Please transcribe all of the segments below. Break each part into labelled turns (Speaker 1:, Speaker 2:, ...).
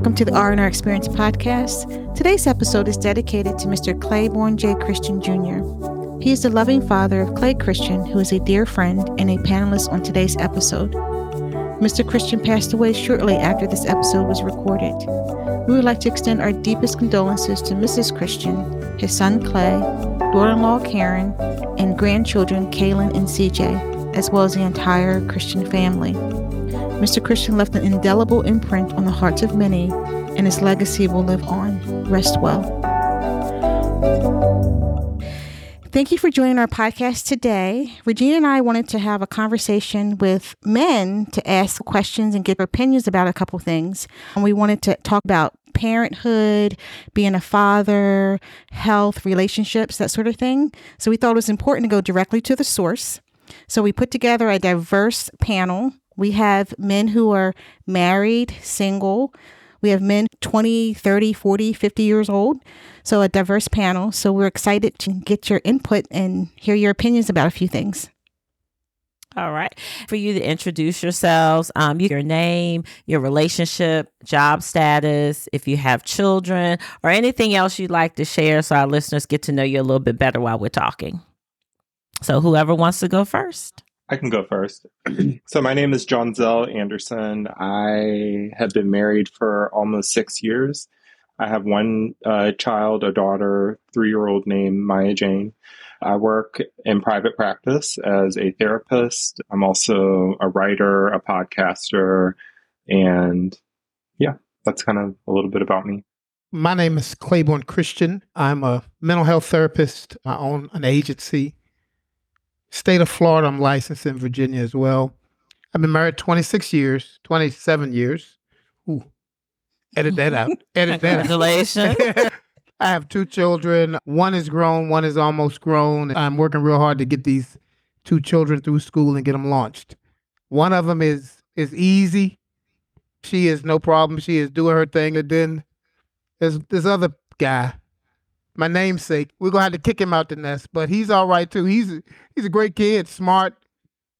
Speaker 1: Welcome to the R&R Experience podcast. Today's episode is dedicated to Mr. Claiborne J. Christian Jr. He is the loving father of Clay Christian, who is a dear friend and a panelist on today's episode. Mr. Christian passed away shortly after this episode was recorded. We would like to extend our deepest condolences to Mrs. Christian, his son Clay, daughter in law Karen, and grandchildren Kaylin and CJ, as well as the entire Christian family. Mr. Christian left an indelible imprint on the hearts of many, and his legacy will live on. Rest well. Thank you for joining our podcast today. Regina and I wanted to have a conversation with men to ask questions and get opinions about a couple things. And we wanted to talk about parenthood, being a father, health, relationships, that sort of thing. So we thought it was important to go directly to the source. So we put together a diverse panel we have men who are married, single. We have men 20, 30, 40, 50 years old. So a diverse panel. So we're excited to get your input and hear your opinions about a few things.
Speaker 2: All right. For you to introduce yourselves, um, your name, your relationship, job status, if you have children, or anything else you'd like to share so our listeners get to know you a little bit better while we're talking. So, whoever wants to go first.
Speaker 3: I can go first. so my name is Johnzelle Anderson. I have been married for almost six years. I have one uh, child, a daughter, three-year-old named Maya Jane. I work in private practice as a therapist. I'm also a writer, a podcaster, and yeah, that's kind of a little bit about me.
Speaker 4: My name is Claiborne Christian. I'm a mental health therapist. I own an agency State of Florida, I'm licensed in Virginia as well. I've been married 26 years, 27 years. Ooh, edit that out. Edit that
Speaker 2: Congratulations.
Speaker 4: I have two children. One is grown, one is almost grown. I'm working real hard to get these two children through school and get them launched. One of them is is easy. She is no problem. She is doing her thing. And then there's this other guy my namesake. We're gonna have to kick him out the nest, but he's all right too. He's a, he's a great kid, smart.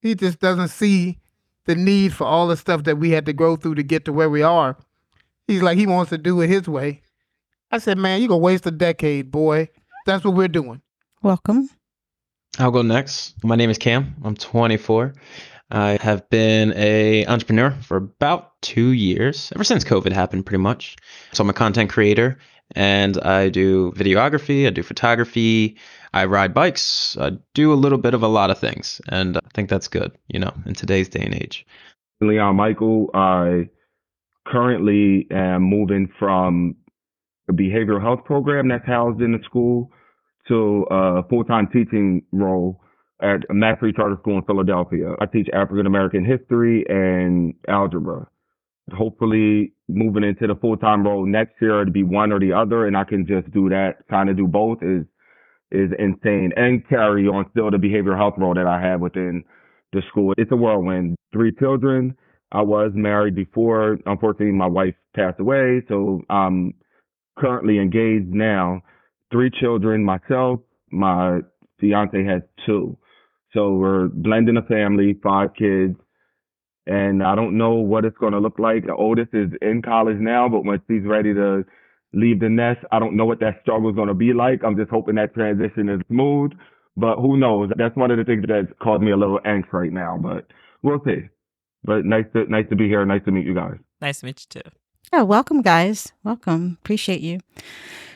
Speaker 4: He just doesn't see the need for all the stuff that we had to go through to get to where we are. He's like he wants to do it his way. I said, man, you gonna waste a decade, boy. That's what we're doing.
Speaker 1: Welcome.
Speaker 5: I'll go next. My name is Cam. I'm 24. I have been a entrepreneur for about two years, ever since COVID happened, pretty much. So I'm a content creator and I do videography, I do photography, I ride bikes, I do a little bit of a lot of things, and I think that's good, you know, in today's day and age.
Speaker 6: Leon Michael, I currently am moving from a behavioral health program that's housed in the school to a full-time teaching role at a Mastery Charter School in Philadelphia. I teach African American history and algebra hopefully moving into the full time role next year to be one or the other, and I can just do that, kind of do both is is insane, and carry on still the behavioral health role that I have within the school. It's a whirlwind. Three children. I was married before. Unfortunately, my wife passed away, so I'm currently engaged now. Three children. Myself, my fiance has two. So we're blending a family, five kids and I don't know what it's going to look like. The oldest is in college now, but once he's ready to leave the nest, I don't know what that struggle is going to be like. I'm just hoping that transition is smooth, but who knows? That's one of the things that's caused me a little angst right now, but we'll see. But nice to nice to be here. Nice to meet you guys.
Speaker 2: Nice to meet you too.
Speaker 1: Yeah, welcome, guys. Welcome. Appreciate you.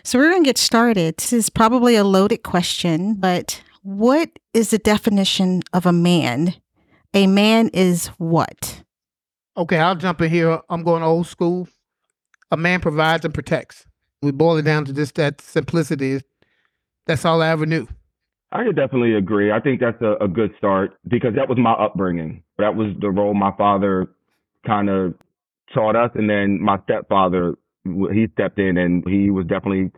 Speaker 1: So we're going to get started. This is probably a loaded question, but what is the definition of a man? A man is what?
Speaker 4: Okay, I'll jump in here. I'm going old school. A man provides and protects. We boil it down to just that simplicity. That's all I ever knew.
Speaker 6: I could definitely agree. I think that's a, a good start because that was my upbringing. That was the role my father kind of taught us. And then my stepfather, he stepped in and he was definitely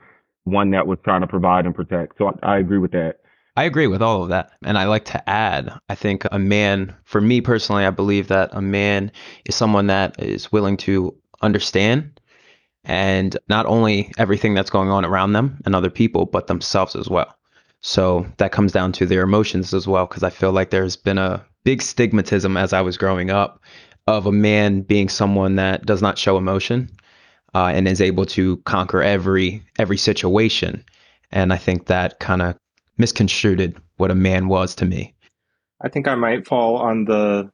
Speaker 6: one that was trying to provide and protect. So I, I agree with that.
Speaker 5: I agree with all of that. And I like to add, I think a man, for me personally, I believe that a man is someone that is willing to understand and not only everything that's going on around them and other people, but themselves as well. So that comes down to their emotions as well, because I feel like there's been a big stigmatism as I was growing up of a man being someone that does not show emotion. uh, and is able to conquer every every situation. And I think that kind of misconstrued what a man was to me.
Speaker 3: I think I might fall on the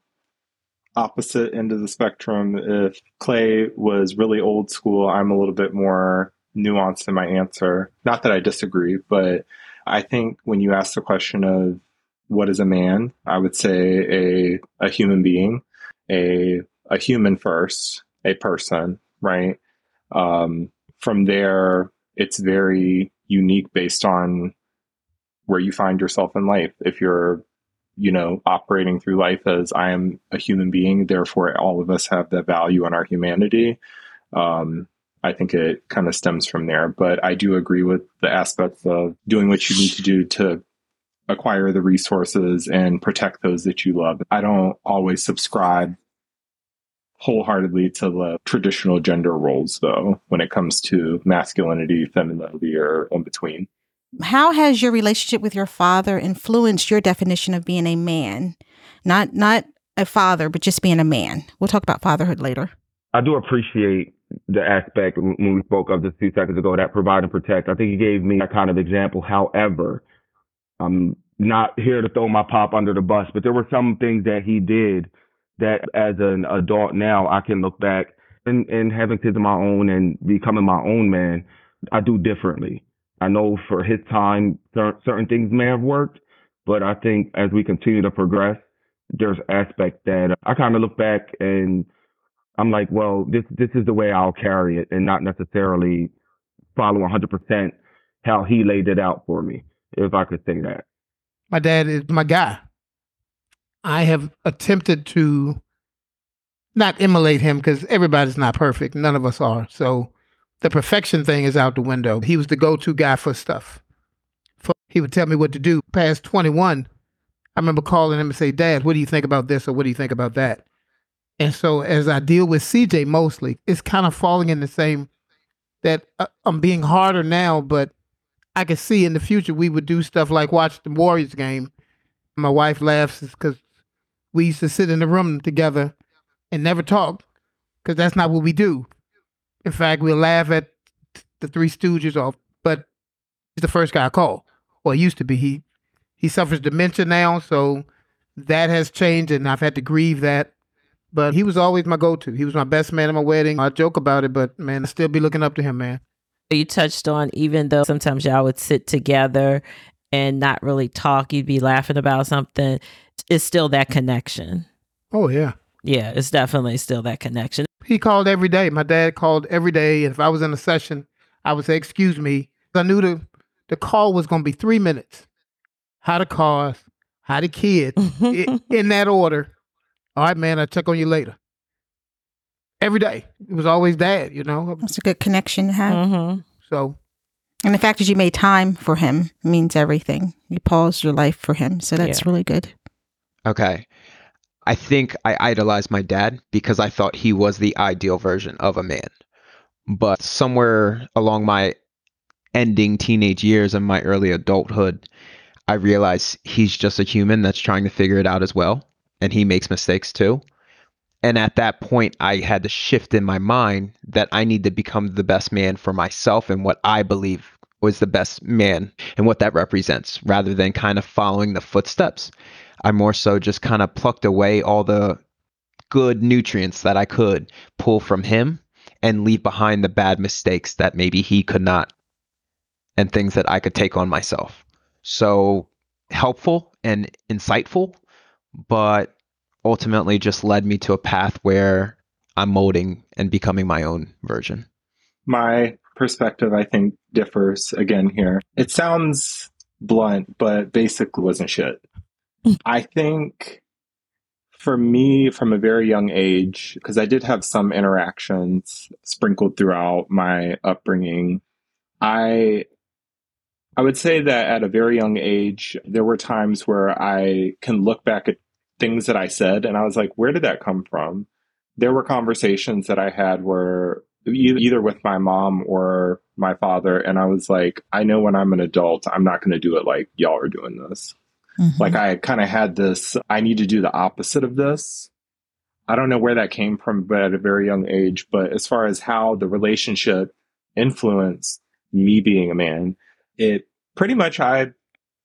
Speaker 3: opposite end of the spectrum. If Clay was really old school, I'm a little bit more nuanced in my answer. Not that I disagree, but I think when you ask the question of what is a man, I would say a a human being, a a human first, a person, right? Um, from there, it's very unique based on where you find yourself in life. If you're, you know, operating through life as I am a human being, therefore all of us have that value in our humanity. Um, I think it kind of stems from there. But I do agree with the aspects of doing what you need to do to acquire the resources and protect those that you love. I don't always subscribe wholeheartedly to the traditional gender roles, though, when it comes to masculinity, femininity, or in between.
Speaker 1: How has your relationship with your father influenced your definition of being a man? Not not a father, but just being a man. We'll talk about fatherhood later.
Speaker 6: I do appreciate the aspect when we spoke of this two seconds ago that provide and protect. I think he gave me that kind of example. However, I'm not here to throw my pop under the bus, but there were some things that he did that as an adult now I can look back and, and having kids of my own and becoming my own man, I do differently. I know for his time, certain things may have worked, but I think as we continue to progress, there's aspects that uh, I kind of look back and I'm like, well, this this is the way I'll carry it, and not necessarily follow 100% how he laid it out for me, if I could say that.
Speaker 4: My dad is my guy. I have attempted to not emulate him because everybody's not perfect. None of us are. So the perfection thing is out the window. He was the go to guy for stuff. For, he would tell me what to do. Past 21, I remember calling him and say, Dad, what do you think about this or what do you think about that? And so as I deal with CJ mostly, it's kind of falling in the same that uh, I'm being harder now, but I could see in the future we would do stuff like watch the Warriors game. My wife laughs because we used to sit in the room together and never talk because that's not what we do. In fact, we'll laugh at the Three Stooges off, but he's the first guy I call. Well, he used to be. He he suffers dementia now, so that has changed, and I've had to grieve that. But he was always my go-to. He was my best man at my wedding. I joke about it, but man, I still be looking up to him, man.
Speaker 2: You touched on even though sometimes y'all would sit together and not really talk, you'd be laughing about something. It's still that connection.
Speaker 4: Oh yeah.
Speaker 2: Yeah, it's definitely still that connection.
Speaker 4: He called every day. My dad called every day. And if I was in a session, I would say, Excuse me. I knew the, the call was going to be three minutes. How the cars, how the kids, in that order. All right, man, I'll check on you later. Every day. It was always dad, you know.
Speaker 1: That's a good connection to have.
Speaker 2: Mm-hmm.
Speaker 4: So,
Speaker 1: and the fact that you made time for him means everything. You paused your life for him. So that's
Speaker 2: Yeah.
Speaker 1: really good.
Speaker 5: Okay. I think I idolized my dad because I thought he was the ideal version of a man. But somewhere along my ending teenage years and my early adulthood, I realized he's just a human that's trying to figure it out as well. And he makes mistakes too. And at that point, I had to shift in my mind that I need to become the best man for myself and what I believe was the best man and what that represents rather than kind of following the footsteps. I more so just kind of plucked away all the good nutrients that I could pull from him and leave behind the bad mistakes that maybe he could not and things that I could take on myself. So helpful and insightful, but ultimately just led me to a path where I'm molding and becoming my own version.
Speaker 3: My perspective, I think, differs again here. It sounds blunt, but basically wasn't shit. I think for me, from a very young age, because I did have some interactions sprinkled throughout my upbringing, I I would say that at a very young age, there were times where I can look back at things that I said and I was like, where did that come from? There were conversations that I had where either with my mom or my father, and I was like, I know when I'm an adult, I'm not going to do it like y'all are doing this.
Speaker 1: Mhm.
Speaker 3: Like I kind of had this, I need to do the opposite of this. I don't know where that came from, but at a very young age. But as far as how the relationship influenced me being a man, it pretty much I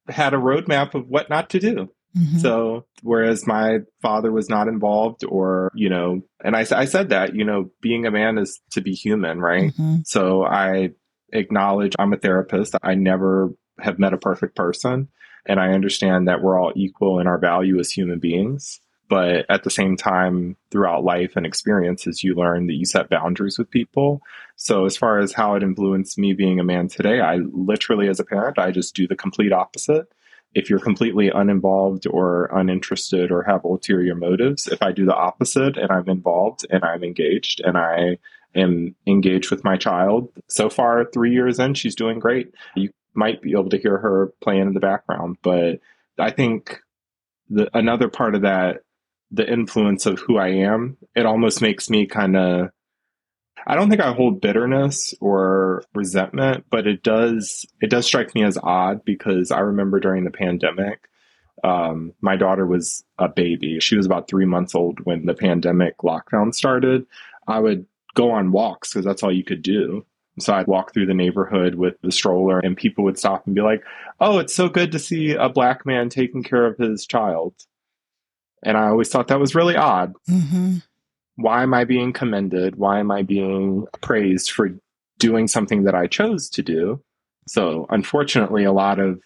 Speaker 3: had a roadmap of what not to do. Mm-hmm. So, whereas my father was not involved, or, you know, and I, I said that, you know, being a man is to be human, right? Mm-hmm. So, I acknowledge I'm a therapist. I never have met a perfect person. And I understand that we're all equal in our value as human beings. But at the same time, throughout life and experiences, you learn that you set boundaries with people. So, as far as how it influenced me being a man today, I literally, as a parent, I just do the complete opposite. If you're completely uninvolved or uninterested or have ulterior motives, if I do the opposite and I'm involved and I'm engaged and I am engaged with my child, so far, three years in, she's doing great. You might be able to hear her playing in the background, but I think the another part of that the influence of who I am, it almost makes me kind of I don't think I hold bitterness or resentment, but it does it does strike me as odd because I remember during the pandemic, um, my daughter was a baby. She was about three months old when the pandemic lockdown started. I would go on walks because that's all you could do. So I'd walk through the neighborhood with the stroller, and people would stop and be like, "Oh, it's so good to see a black man taking care of his child." And I always thought that was really odd. Mm-hmm. Why am I being commended? Why am I being praised for doing something that I chose to do? So, unfortunately, a lot of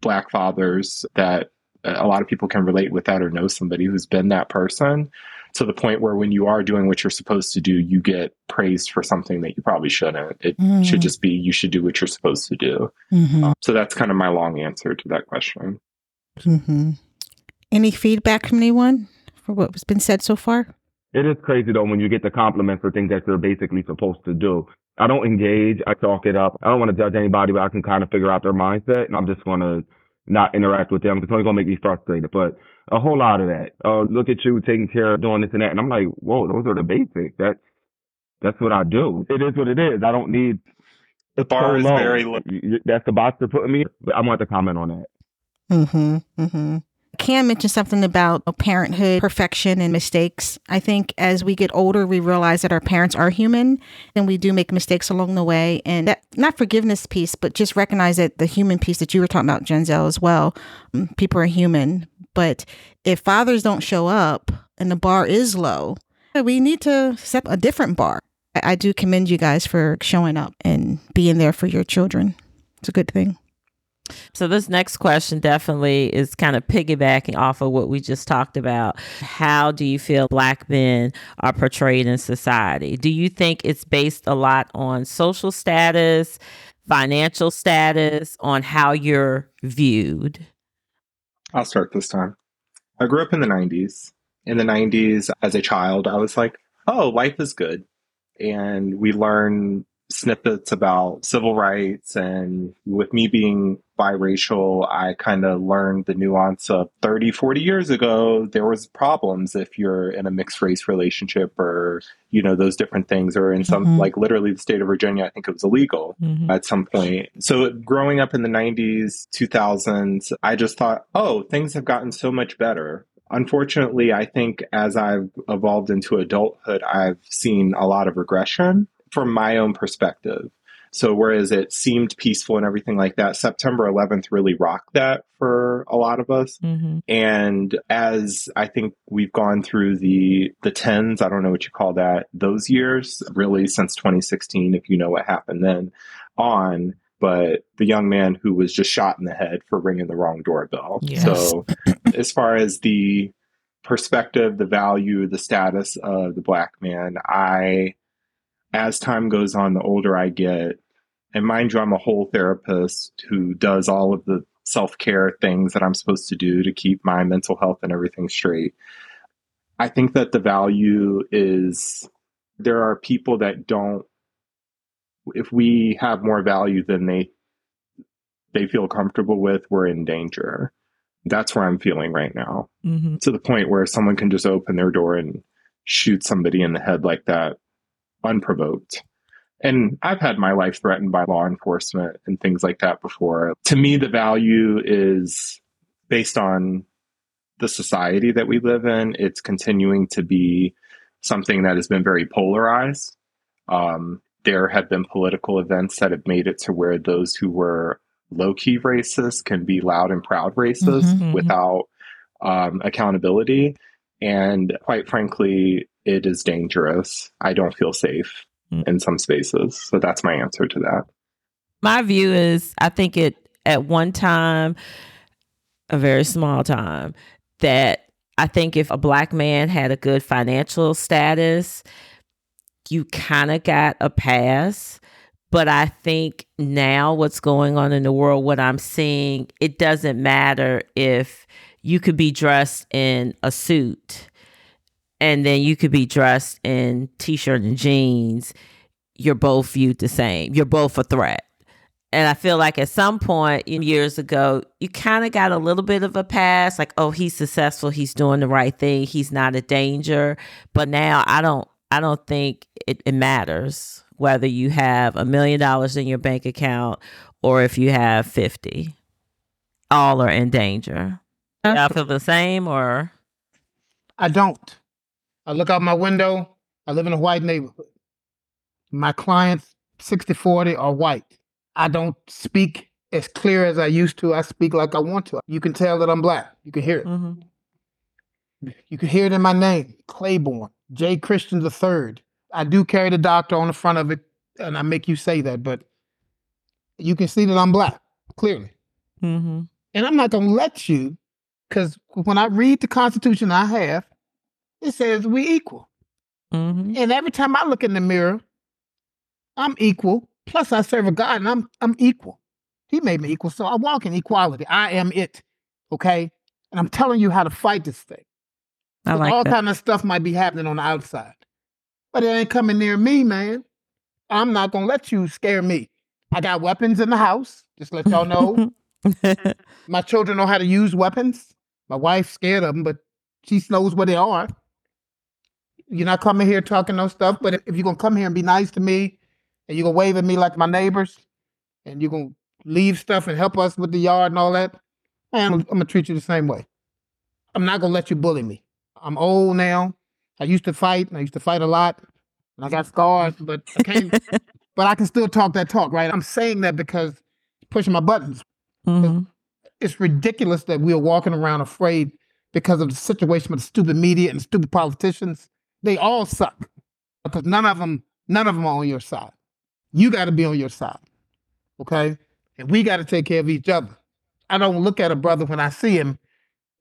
Speaker 3: Black fathers that a lot of people can relate with that or know somebody who's been that person to the point where when you are doing what you're supposed to do, you get praised for something that you probably shouldn't. It mm. should just be you should do what you're supposed to do. Mm-hmm. Um, so that's kind of my long answer to that question.
Speaker 1: Mm-hmm. Any feedback from anyone for what's been said so far?
Speaker 6: It is crazy though when you get the compliments for things that you're basically supposed to do. I don't engage. I talk it up. I don't want to judge anybody, but I can kind of figure out their mindset, and I'm just going to not interact with them because it's only going to make me frustrated. But a whole lot of that. Uh, look at you taking care of doing this and that, and I'm like, whoa, those are the basics. That's that's what I do. It is what it is. I don't need
Speaker 3: the bar so is low. very low.
Speaker 6: That's the box they're putting me. But I want to comment on that.
Speaker 1: Mm-hmm. Mm-hmm. Cam mentioned something about parenthood, perfection, and mistakes. I think as we get older, we realize that our parents are human and we do make mistakes along the way. And that, not forgiveness piece, but just recognize that the human piece that you were talking about, Johnzelle, as well. Mm, people are human. But if fathers don't show up and the bar is low, we need to set a different bar. I, I do commend you guys for showing up and being there for your children. It's a good thing.
Speaker 2: So, this next question definitely is kind of piggybacking off of what we just talked about. How do you feel Black men are portrayed in society? Do you think it's based a lot on social status, financial status, on how you're viewed?
Speaker 3: I'll start this time. I grew up in the 90s. In the 90s, as a child, I was like, oh, life is good. And we learn snippets about civil rights. And with me being biracial, I kind of learned the nuance of 30, 40 years ago, there was problems if you're in a mixed race relationship or, you know, those different things. Or in some, mm-hmm. like literally the state of Virginia, I think it was illegal mm-hmm. at some point. So growing up in the 90s, 2000s, I just thought, oh, things have gotten so much better. Unfortunately, I think as I've evolved into adulthood, I've seen a lot of regression from my own perspective. So whereas it seemed peaceful and everything like that, September 11th really rocked that for a lot of us. Mm-hmm. And as I think we've gone through the the tens, I don't know what you call that, those years, really since 2016, if you know what happened then on, but the young man who was just shot in the head for ringing the wrong doorbell. Yes. So as far as the perspective, the value, the status of the black man, I as time goes on, the older I get, and mind you, I'm a whole therapist who does all of the self care things that I'm supposed to do to keep my mental health and everything straight. I think that the value is there are people that don't, if we have more value than they they feel comfortable with, we're in danger. That's where I'm feeling right now. Mm-hmm. To the point where someone can just open their door and shoot somebody in the head like that unprovoked. And I've had my life threatened by law enforcement and things like that before. To me, the value is based on the society that we live in, it's continuing to be something that has been very polarized. Um, there have been political events that have made it to where those who were low key racist can be loud and proud racist
Speaker 1: Mhm.
Speaker 3: without um, accountability. And quite frankly, it is dangerous. I don't feel safe
Speaker 2: Mm.
Speaker 3: in some spaces. So that's my answer to that.
Speaker 2: My view is I think it at one time, a very small time, that I think if a black man had a good financial status, you kind of got a pass. But I think now what's going on in the world, what I'm seeing, it doesn't matter if you could be dressed in a suit and then you could be dressed in t-shirt and jeans. You're both viewed the same. You're both a threat. And I feel like at some point years ago, you kind of got a little bit of a pass, like, oh, he's successful, he's doing the right thing, he's not a danger. But now I don't I don't think it, it matters whether you have a million dollars in your bank account or if you have fifty. All are in danger. Y'all feel the same or
Speaker 4: I don't. I look out my window. I live in a white neighborhood. My clients, 60 40, are white. I don't speak as clear as I used to. I speak like I want to. You can tell that I'm black. You can hear it.
Speaker 2: Mhm.
Speaker 4: You can hear it in my name, Claiborne, J. Christian III. I do carry the doctor on the front of it, and I make you say that, but you can see that I'm black, clearly.
Speaker 2: Mhm.
Speaker 4: And I'm not going to let you, because when I read the Constitution I have, it says we equal.
Speaker 2: Mhm.
Speaker 4: And every time I look in the mirror, I'm equal. Plus, I serve a God, and I'm I'm equal. He made me equal, so I walk in equality. I am it. Okay, and I'm telling you how to fight this thing.
Speaker 2: I like
Speaker 4: all
Speaker 2: that.
Speaker 4: kind of stuff might be happening on the outside, but it ain't coming near me, man. I'm not gonna let you scare me. I got weapons in the house. Just let y'all know. My children know how to use weapons. My wife's scared of them, but she knows what they are. You're not coming here talking no stuff, but if, if you're gonna come here and be nice to me, and you're gonna wave at me like my neighbors, and you're gonna leave stuff and help us with the yard and all that, man, I'm, I'm gonna treat you the same way. I'm not gonna let you bully me. I'm old now. I used to fight, and I used to fight a lot, and I got scars, but I can't. but I can still talk that talk, right? I'm saying that because pushing my buttons
Speaker 2: Mhm.
Speaker 4: it's ridiculous that we're walking around afraid because of the situation with the stupid media and stupid politicians. They all suck because none of them, none of them are on your side. You got to be on your side, okay? And we got to take care of each other. I don't look at a brother when I see him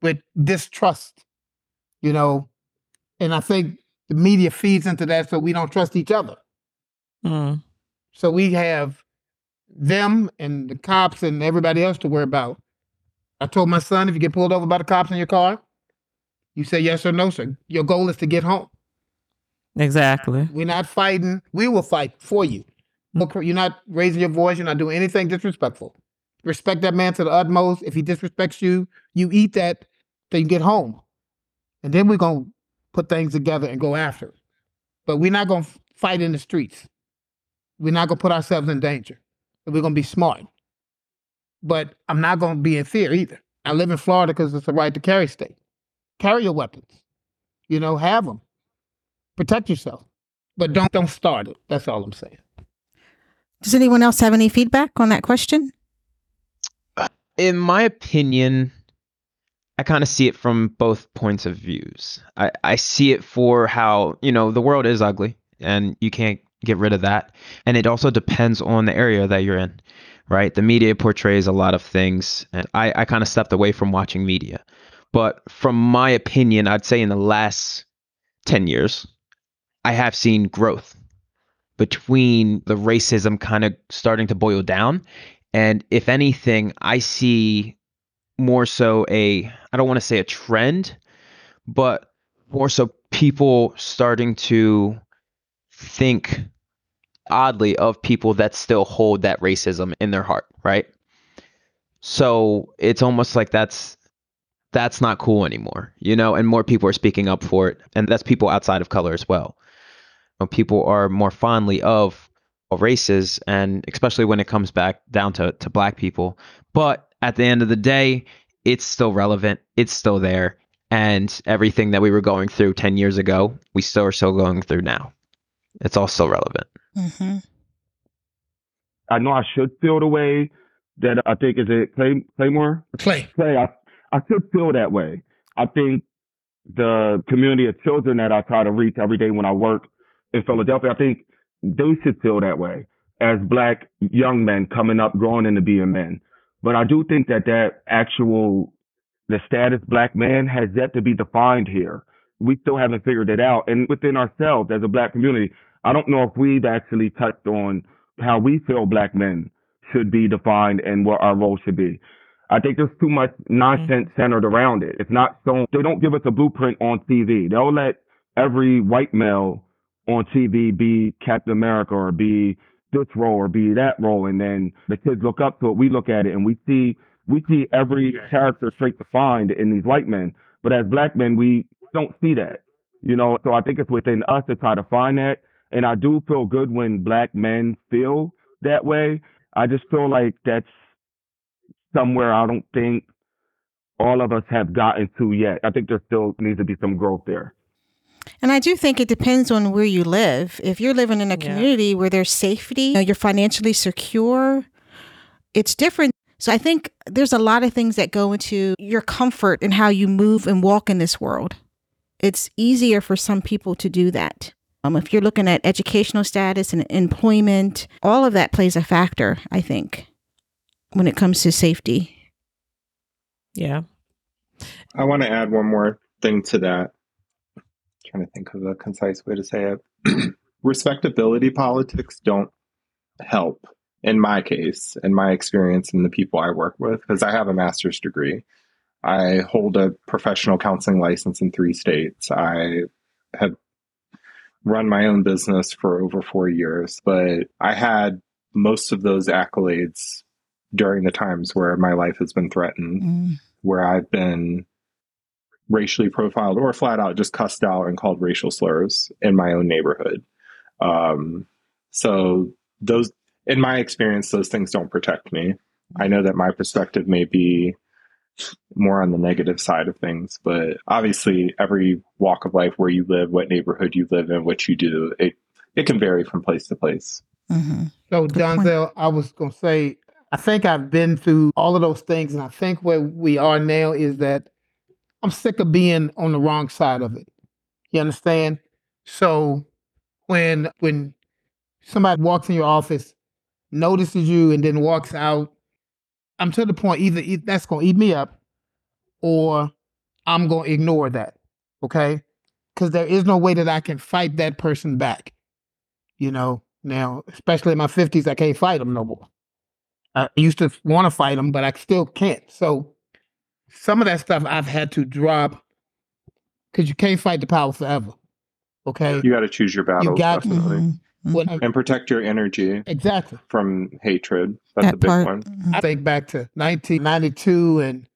Speaker 4: with distrust, you know. And I think the media feeds into that, so we don't trust each other.
Speaker 2: Mm.
Speaker 4: So we have them and the cops and everybody else to worry about. I told my son, if you get pulled over by the cops in your car, you say yes or no, sir. Your goal is to get home.
Speaker 2: Exactly.
Speaker 4: We're not fighting. We will fight for you. Mm. Look, You're not raising your voice. You're not doing anything disrespectful. Respect that man to the utmost. If he disrespects you, you eat that, then you get home. And then we're going to put things together and go after it. But we're not going to fight in the streets. We're not going to put ourselves in danger. We're going to be smart. But I'm not going to be in fear either. I live in Florida because it's a right to carry state. Carry your weapons. You know, have them. Protect yourself. But don't don't start it. That's all I'm saying.
Speaker 1: Does anyone else have any feedback on that question?
Speaker 5: Uh, in my opinion, I kind of see it from both points of views. I, I see it for how, you know, the world is ugly and you can't get rid of that. And it also depends on the area that you're in, right? The media portrays a lot of things. And I, I kind of stepped away from watching media. But from my opinion, I'd say in the last 10 years, I have seen growth between the racism kind of starting to boil down and if anything, I see more so a, I don't want to say a trend, but more so people starting to think oddly of people that still hold that racism in their heart, right? So it's almost like that's that's not cool anymore, you know, and more people are speaking up for it. And that's people outside of color as well. You know, people are more fondly of all races and especially when it comes back down to, to black people. But at the end of the day, it's still relevant. It's still there. and everything that we were going through 10 years ago, we still are still going through now. It's all still relevant.
Speaker 1: Mm-hmm.
Speaker 6: I know I should feel the way that I think is it Clay, Claymore?
Speaker 4: Clay.
Speaker 6: Clay, I, I should feel that way. I think the community of children that I try to reach every day when I work in Philadelphia, I think they should feel that way as black young men coming up, growing into being men. But I do think that that actual, the status black man has yet to be defined here. We still haven't figured it out. And within ourselves as a black community, I don't know if we've actually touched on how we feel black men should be defined and what our role should be. I think there's too much nonsense mm-hmm. centered around it. It's not so they don't give us a blueprint on TV. They'll let every white male on TV be Captain America or be this role or be that role, and then the kids look up to it. We look at it and we see we see every character straight defined in these white men. But as black men, we don't see that. You know, so I think it's within us to try to find that. And I do feel good when black men feel that way. I just feel like that's somewhere I don't think all of us have gotten to yet. I think there still needs to be some growth there.
Speaker 1: And I do think it depends on where you live. If you're living in a community yeah. where there's safety, you know, you're financially secure, it's different. So I think there's a lot of things that go into your comfort and how you move and walk in this world. It's easier for some people to do that. Um, if you're looking at educational status and employment, all of that plays a factor, I think, when it comes to safety.
Speaker 2: Yeah.
Speaker 3: I want to add one more thing to that trying to think of a concise way to say it. Respectability politics don't help in my case, in my experience, and the people I work with, because I have a master's degree. I hold a professional counseling license in three states. I have run my own business for over four years, but I had most of those accolades during the times where my life has been threatened, mm. where I've been racially profiled or flat out just cussed out and called racial slurs in my own neighborhood. Um, so those, in my experience, those things don't protect me. I know that my perspective may be more on the negative side of things, but obviously every walk of life where you live, what neighborhood you live in, what you do, it, it can vary from place to place.
Speaker 4: Mm-hmm. So, Johnzelle, I was going to say, I think I've been through all of those things, and I think where we are now is that I'm sick of being on the wrong side of it. You understand? So when when somebody walks in your office, notices you, and then walks out, I'm to the point either that's gonna eat me up, or I'm gonna ignore that. Okay, because there is no way that I can fight that person back. You know, now especially in my 50s, I can't fight them no more. I used to want to fight them, but I still can't. So some of that stuff I've had to drop because you can't fight the power forever. Okay,
Speaker 3: you got to choose your battles. You got definitely. Mm-hmm. mm-hmm. and protect your energy
Speaker 4: exactly
Speaker 3: from hatred. That's that a big part. one.
Speaker 4: Mm-hmm. I think back to 1992 and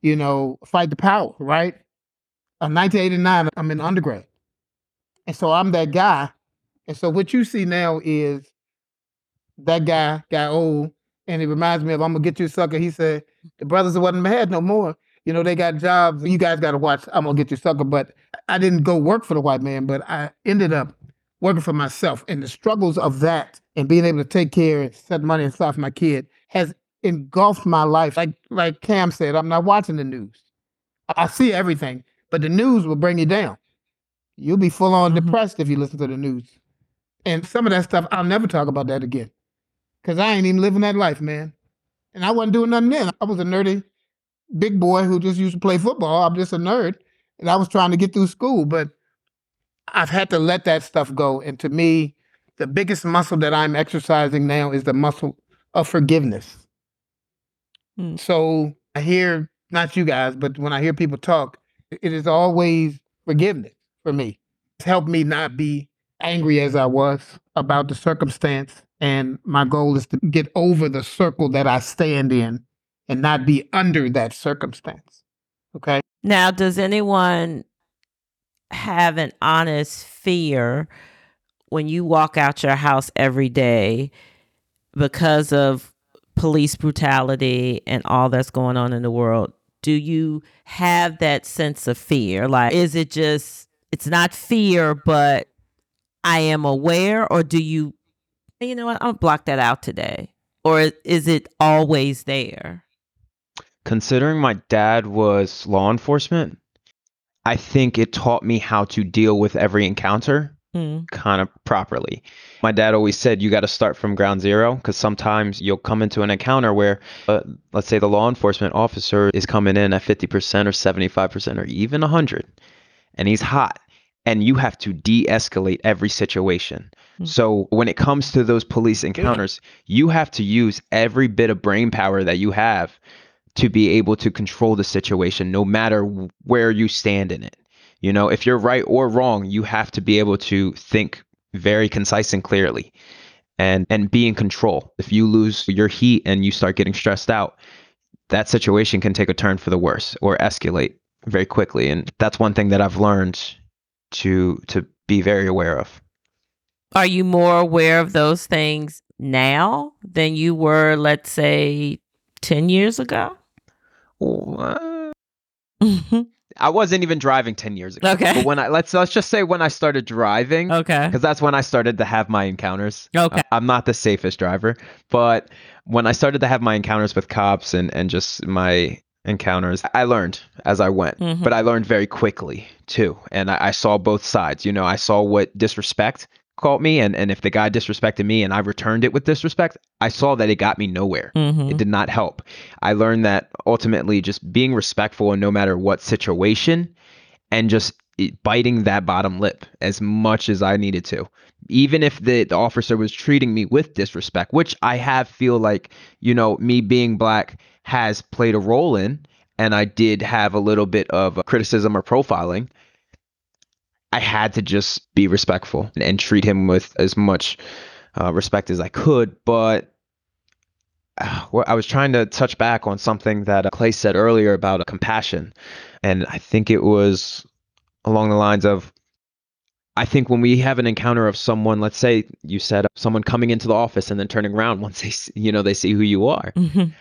Speaker 4: you know fight the power. Right, uh, 1989. I'm in undergrad, and so I'm that guy. And so what you see now is that guy got old, and it reminds me of I'm gonna get you sucker. He said the brothers wasn't mad no more. You know, they got jobs. You guys got to watch. I'm gonna get you sucker, but I didn't go work for the white man, but I ended up working for myself. And the struggles of that and being able to take care and set money aside for my kid has engulfed my life. Like like Cam said, I'm not watching the news. I see everything, but the news will bring you down. You'll be full on mm-hmm. depressed if you listen to the news. And some of that stuff, I'll never talk about that again. Cause I ain't even living that life, man. And I wasn't doing nothing then. I was a nerdy big boy who just used to play football. I'm just a nerd. And I was trying to get through school, but I've had to let that stuff go. And to me, the biggest muscle that I'm exercising now is the muscle of forgiveness. Mm. So I hear, not you guys, but when I hear people talk, it is always forgiveness for me. It's helped me not be angry as I was about the circumstance and my goal is to get over the circle that I stand in and not be under that circumstance. Okay.
Speaker 2: Now, does anyone have an honest fear when you walk out your house every day because of police brutality and all that's going on in the world? do you have that sense of fear? Like, is it just, it's not fear, but I am aware, or do you, you know what, I'll block that out today? Or is it always there?
Speaker 5: Considering my dad was law enforcement, I think it taught me how to deal with every encounter
Speaker 2: Mm.
Speaker 5: kind of properly. My dad always said you got to start from ground zero because sometimes you'll come into an encounter where, uh, let's say, the law enforcement officer is coming in at 50% or 75% or even 100 and he's hot and you have to de escalate every situation.
Speaker 2: Mm.
Speaker 5: So when it comes to those police encounters, you have to use every bit of brain power that you have to be able to control the situation no matter where you stand in it. You know, if you're right or wrong, you have to be able to think very concise and clearly and and be in control. If you lose your heat and you start getting stressed out, that situation can take a turn for the worse or escalate very quickly. And that's one thing that I've learned to to be very aware of.
Speaker 2: Are you more aware of those things now than you were, let's say, 10 years ago?
Speaker 5: I wasn't even driving 10 years ago.
Speaker 2: Okay.
Speaker 5: But when I let's let's just say when I started driving,
Speaker 2: okay.
Speaker 5: because that's when I started to have my encounters.
Speaker 2: Okay.
Speaker 5: Uh, I'm not the safest driver, but when I started to have my encounters with cops and and just my encounters, I learned as I went.
Speaker 2: Mhm.
Speaker 5: But I learned very quickly too, and I, I saw both sides. You know, I saw what disrespect caught me, and and if the guy disrespected me and I returned it with disrespect, I saw that it got me nowhere.
Speaker 2: Mhm.
Speaker 5: It did not help. I learned that ultimately just being respectful in no matter what situation and just biting that bottom lip as much as I needed to. Even if the, the officer was treating me with disrespect, which I have feel like, you know, me being black has played a role in, and I did have a little bit of criticism or profiling. I had to just be respectful and, and treat him with as much uh, respect as I could. But uh, I was trying to touch back on something that uh, Clay said earlier about uh, compassion. And I think it was along the lines of I think when we have an encounter of someone, let's say you said uh, someone coming into the office and then turning around once they, you know, they see who you are.
Speaker 2: Mhm.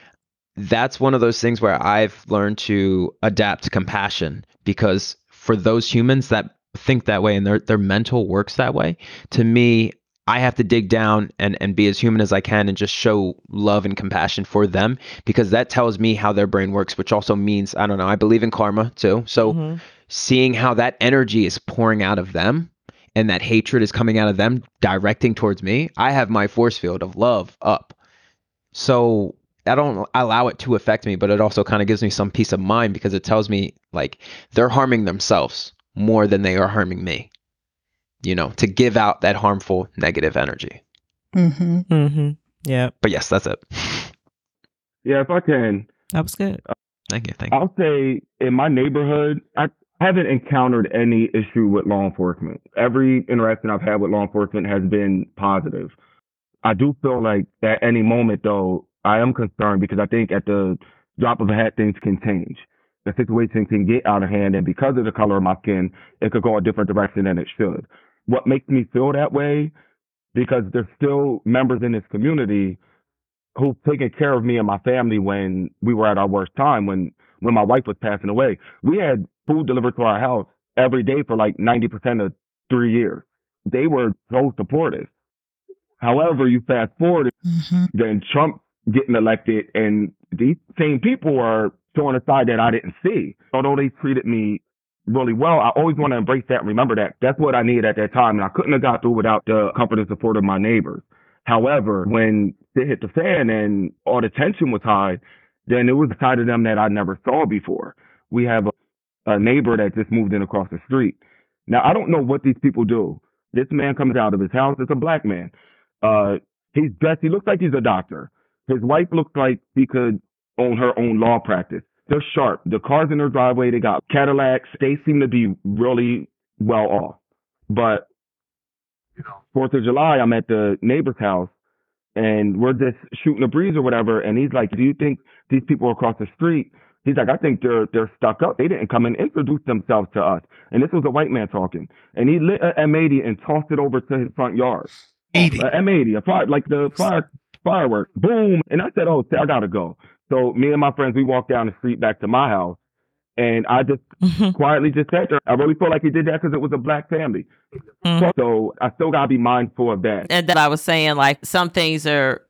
Speaker 5: That's one of those things where I've learned to adapt compassion because for those humans that think that way and their their mental works that way, to me, I have to dig down and, and be as human as I can and just show love and compassion for them because that tells me how their brain works, which also means, I don't know, I believe in karma too. So
Speaker 2: Mhm.
Speaker 5: seeing how that energy is pouring out of them and that hatred is coming out of them directing towards me, I have my force field of love up. So I don't allow it to affect me, but it also kind of gives me some peace of mind because it tells me like they're harming themselves more than they are harming me. You know, to give out that harmful negative energy.
Speaker 1: Mm-hmm.
Speaker 2: Mhm. Yeah,
Speaker 5: But yes, that's it.
Speaker 6: Yeah, if I can,
Speaker 2: that was good.
Speaker 5: Thank you. Thank you.
Speaker 6: I'll say in my neighborhood, I haven't encountered any issue with law enforcement. Every interaction I've had with law enforcement has been positive. I do feel like at any moment, though, I am concerned because I think at the drop of a hat, things can change. The situation can get out of hand, and because of the color of my skin, it could go a different direction than it should. What makes me feel that way? Because there's still members in this community who've taken care of me and my family when we were at our worst time, when when my wife was passing away. We had food delivered to our house every day for like 90% of three years. They were so supportive. However, you fast forward,
Speaker 1: Mm-hmm.
Speaker 6: then Trump getting elected, and these same people are showing a side that I didn't see. Although they treated me really well, I always want to embrace that and remember that. That's what I needed at that time, and I couldn't have got through without the comfort and support of my neighbors. However, when it hit the fan and all the tension was high, then it was a side of them that I never saw before. We have a, a neighbor that just moved in across the street. Now, I don't know what these people do. This man comes out of his house. It's a black man. Uh, he's dressed. He looks like he's a doctor. His wife looks like she could own her own law practice. They're sharp. The cars in their driveway, they got Cadillacs. They seem to be really well off. But Fourth of July, I'm at the neighbor's house and we're just shooting a breeze or whatever. And he's like, "Do you think these people across the street?" He's like, "I think they're they're stuck up. They didn't come and introduce themselves to us." And this was a white man talking, and he lit an M80 and tossed it over to his front yard.
Speaker 4: Eighty.
Speaker 6: A M80, a fire like the fire fireworks. Boom! And I said, "Oh, I gotta go." So me and my friends, we walked down the street back to my house, and I just quietly just sat there. I really felt like he did that because it was a black family.
Speaker 2: Mhm.
Speaker 6: So I still gotta be mindful of that.
Speaker 2: and that I was saying like some things are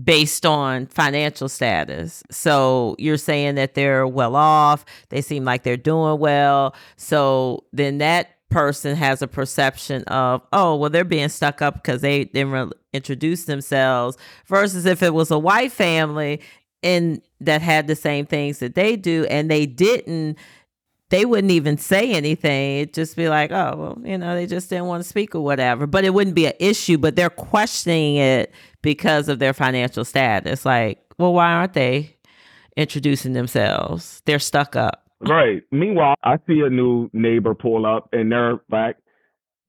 Speaker 2: based on financial status. So you're saying that they're well off, they seem like they're doing well. So then that person has a perception of, oh, well, they're being stuck up because they didn't really introduce themselves versus if it was a white family and that had the same things that they do and they didn't they wouldn't even say anything. It'd just be like, oh, well, you know, they just didn't want to speak or whatever. But it wouldn't be an issue, but they're questioning it because of their financial status. Like, well, why aren't they introducing themselves? They're stuck up.
Speaker 6: Right. Meanwhile, I see a new neighbor pull up and they're black.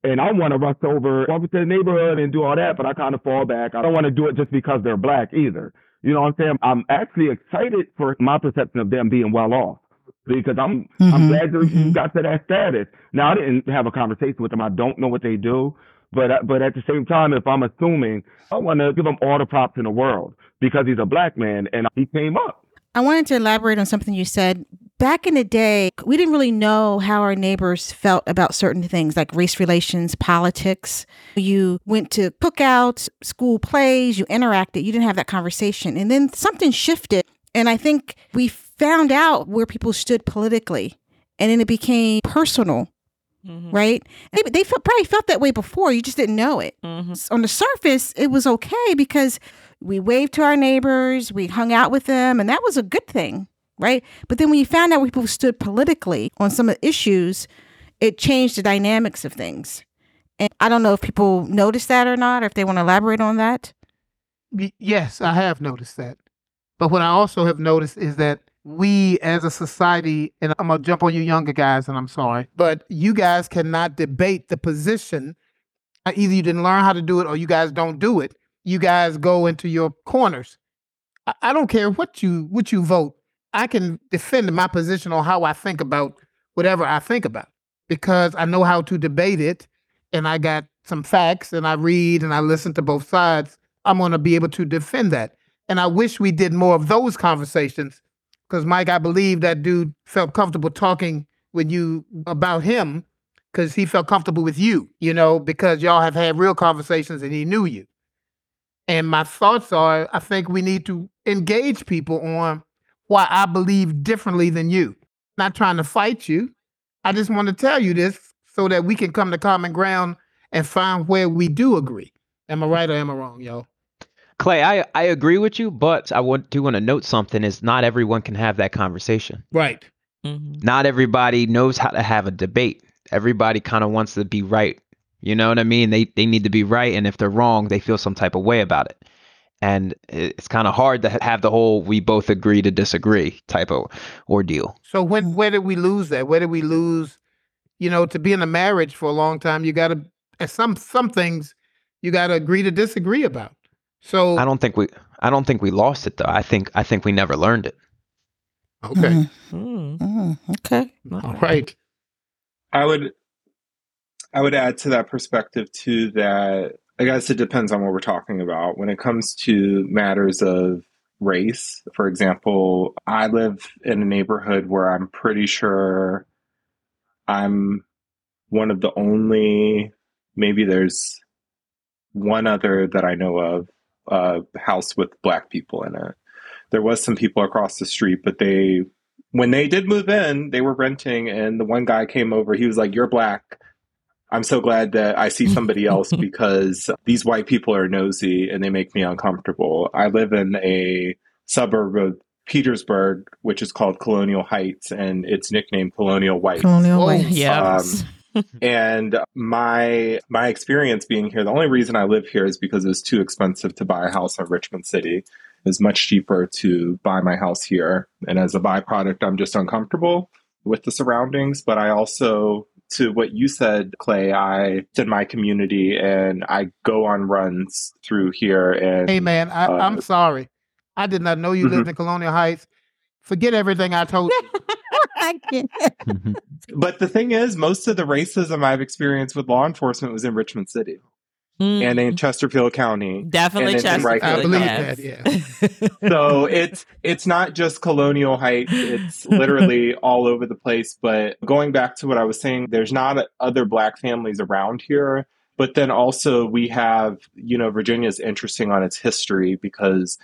Speaker 6: And I want to rush over, over to the neighborhood and do all that, but I kind of fall back. I don't want to do it just because they're black either. You know what I'm saying? I'm actually excited for my perception of them being well off because I'm I'm
Speaker 1: Mhm,
Speaker 6: glad that you
Speaker 1: mhm.
Speaker 6: got to that status. Now I didn't have a conversation with them. I don't know what they do, but but at the same time, if I'm assuming, I want to give him all the props in the world because he's a black man and he came up.
Speaker 1: I wanted to elaborate on something you said. Back in the day, we didn't really know how our neighbors felt about certain things like race relations, politics. You went to cookouts, school plays, you interacted, you didn't have that conversation. And then something shifted. And I think we found out where people stood politically. And then it became personal, right? They, they felt, probably felt that way before. You just didn't know it
Speaker 2: Mm-hmm.
Speaker 1: on the surface, it was okay because we waved to our neighbors, we hung out with them, and that was a good thing, right? But then when you found out where people stood politically on some of the issues, it changed the dynamics of things. And I don't know if people noticed that or not, or if they want to elaborate on that.
Speaker 4: Yes, I have noticed that. But what I also have noticed is that we as a society, and I'm going to jump on you younger guys, and I'm sorry, but you guys cannot debate the position. Uh, Either you didn't learn how to do it or you guys don't do it. You guys go into your corners. I, I don't care what you what you vote. I can defend my position on how I think about whatever I think about because I know how to debate it and I got some facts and I read and I listen to both sides. I'm going to be able to defend that. And I wish we did more of those conversations because, Mike, I believe that dude felt comfortable talking with you about him because he felt comfortable with you, you know, because y'all have had real conversations and he knew you. And my thoughts are I think we need to engage people on why I believe differently than you. Not trying to fight you. I just want to tell you this so that we can come to common ground and find where we do agree. Am I right or am I wrong, yo?
Speaker 5: Clay, I, I agree with you, but I want, do want to note something is not everyone can have that conversation.
Speaker 4: Right.
Speaker 2: Mm-hmm.
Speaker 5: Not everybody knows how to have a debate. Everybody kind of wants to be right. You know what I mean? They they need to be right, and if they're wrong, they feel some type of way about it. And it's kind of hard to have the whole "we both agree to disagree" type of ordeal.
Speaker 4: So when where did we lose that? Where did we lose? You know, to be in a marriage for a long time, you got to and some some things you got to agree to disagree about. So
Speaker 5: I don't think we I don't think we lost it though. I think I think we never learned it.
Speaker 4: okay,
Speaker 2: Mm-hmm.
Speaker 1: Mm, okay.
Speaker 4: all right.
Speaker 3: I would I would add to that perspective too that I guess it depends on what we're talking about. When it comes to matters of race, for example, I live in a neighborhood where I'm pretty sure I'm one of the only maybe there's one other that I know of uh house with black people in it. There was some people across the street, but they when they did move in, they were renting, and the one guy came over. He was like, "You're black. I'm so glad that I see somebody else because these white people are nosy and they make me uncomfortable." I live in a suburb of Petersburg, which is called Colonial Heights, and it's nicknamed Colonial White.
Speaker 1: Colonial
Speaker 4: Whoa.
Speaker 1: ways.
Speaker 2: Yeah.
Speaker 3: Um, and my my experience being here, the only reason I live here is because it was too expensive to buy a house in Richmond City. It was much cheaper to buy my house here. And as a byproduct, I'm just uncomfortable with the surroundings. But I also, to what you said, Clay, I in my community and I go on runs through here and
Speaker 4: Hey man, I,
Speaker 3: Uh,
Speaker 4: I'm sorry. I did not know you lived in Colonial Heights. Forget everything I told you.
Speaker 1: I can't.
Speaker 3: but the thing is, most of the racism I've experienced with law enforcement was in Richmond City.
Speaker 2: Mm.
Speaker 3: and in Chesterfield County.
Speaker 2: Definitely
Speaker 3: and it's in
Speaker 2: Chesterfield.
Speaker 3: Rikers.
Speaker 4: I believe
Speaker 2: yes.
Speaker 4: that, yeah.
Speaker 3: so it's it's not just Colonial Heights; it's literally all over the place. But going back to what I was saying, there's not other Black families around here. But then also we have, you know, Virginia is interesting on its history because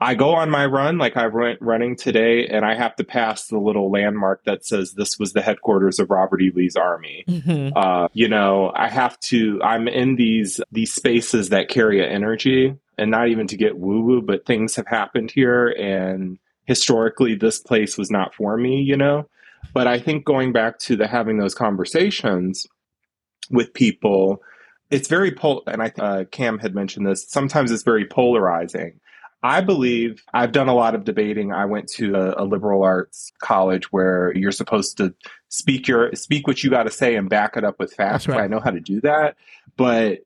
Speaker 3: I go on my run, like I went running today, and I have to pass the little landmark that says this was the headquarters of Robert E. Lee's army.
Speaker 2: Mhm.
Speaker 3: Uh, you know, I have to. I'm in these these spaces that carry an energy, and not even to get woo woo, but things have happened here, and historically, this place was not for me. You know, but I think going back to the having those conversations with people, it's very pol. And I uh, Cam had mentioned this. Sometimes it's very polarizing. I believe I've done a lot of debating. I went to a, a liberal arts college where you're supposed to speak your speak what you got to say and back it up with facts.
Speaker 4: Right.
Speaker 3: I know how to do that, but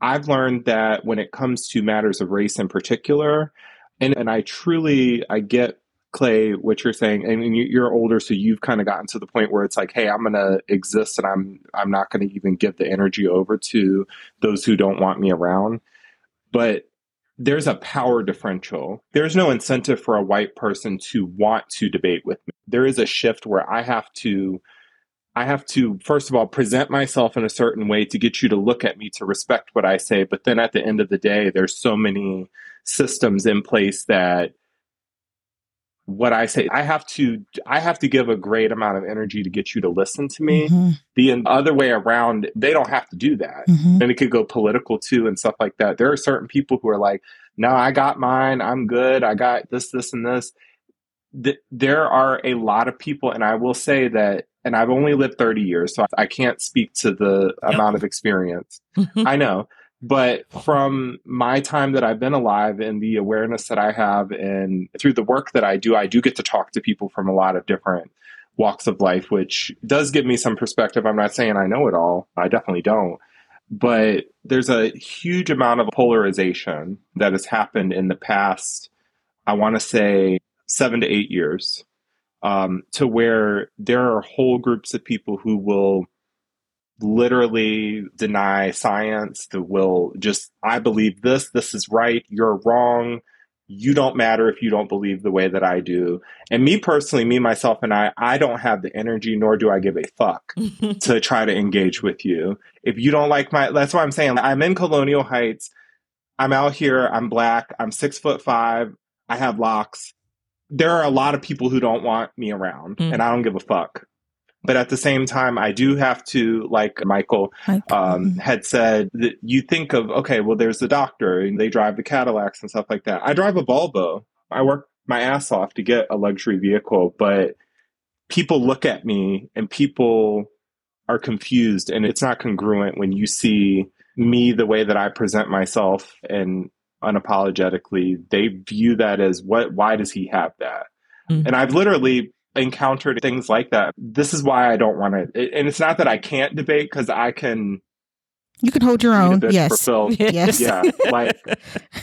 Speaker 3: I've learned that when it comes to matters of race in particular, and and I truly I get Clay what you're saying, and you're older, so you've kind of gotten to the point where it's like, hey, I'm gonna exist, and I'm I'm not gonna even give the energy over to those who don't want me around, but there's a power differential. There's no incentive for a white person to want to debate with me. There is a shift where I have to I have to first of all present myself in a certain way to get you to look at me to respect what I say, but then at the end of the day there's so many systems in place that what I say I have to I have to give a great amount of energy to get you to listen to me.
Speaker 1: Mhm,
Speaker 3: The other way around, they don't have to do that
Speaker 1: mhm.
Speaker 3: and it could go political too and stuff like that. There are certain people who are like, no, I got mine. I'm good. I got this, this, and this. Th- there are a lot of people, and I will say that, and I've only lived 30 years, so I can't speak to the
Speaker 2: Yep.
Speaker 3: amount of experience. I know. But from my time that I've been alive and the awareness that I have, and through the work that I do, I do get to talk to people from a lot of different walks of life, which does give me some perspective. I'm not saying I know it all, I definitely don't. But there's a huge amount of polarization that has happened in the past, I want to say seven to eight years, um, to where there are whole groups of people who will literally deny science, that will just, I believe this, this is right, you're wrong. You don't matter if you don't believe the way that I do. And me personally, me, myself, and I, I don't have the energy, nor do I give a fuck to try to engage with you. If you don't like my, that's why I'm saying I'm in Colonial Heights. I'm out here. I'm black. I'm six foot five. I have locks. There are a lot of people who don't want me around,
Speaker 2: Mm.
Speaker 3: and I don't give a fuck. But at the same time, I do have to, like Michael
Speaker 1: Like,
Speaker 3: um,
Speaker 1: mhm.
Speaker 3: had said, that you think of, okay, well, there's the doctor, and they drive the Cadillacs and stuff like that. I drive a Volvo. I work my ass off to get a luxury vehicle, but people look at me and people are confused and it's not congruent when you see me the way that I present myself and unapologetically they view that as what why does he have that
Speaker 2: Mhm.
Speaker 3: and I've literally encountered things like that this is why I don't want to and it's not that I can't debate because I can
Speaker 1: You can hold your own. Yes. Yes.
Speaker 3: yeah like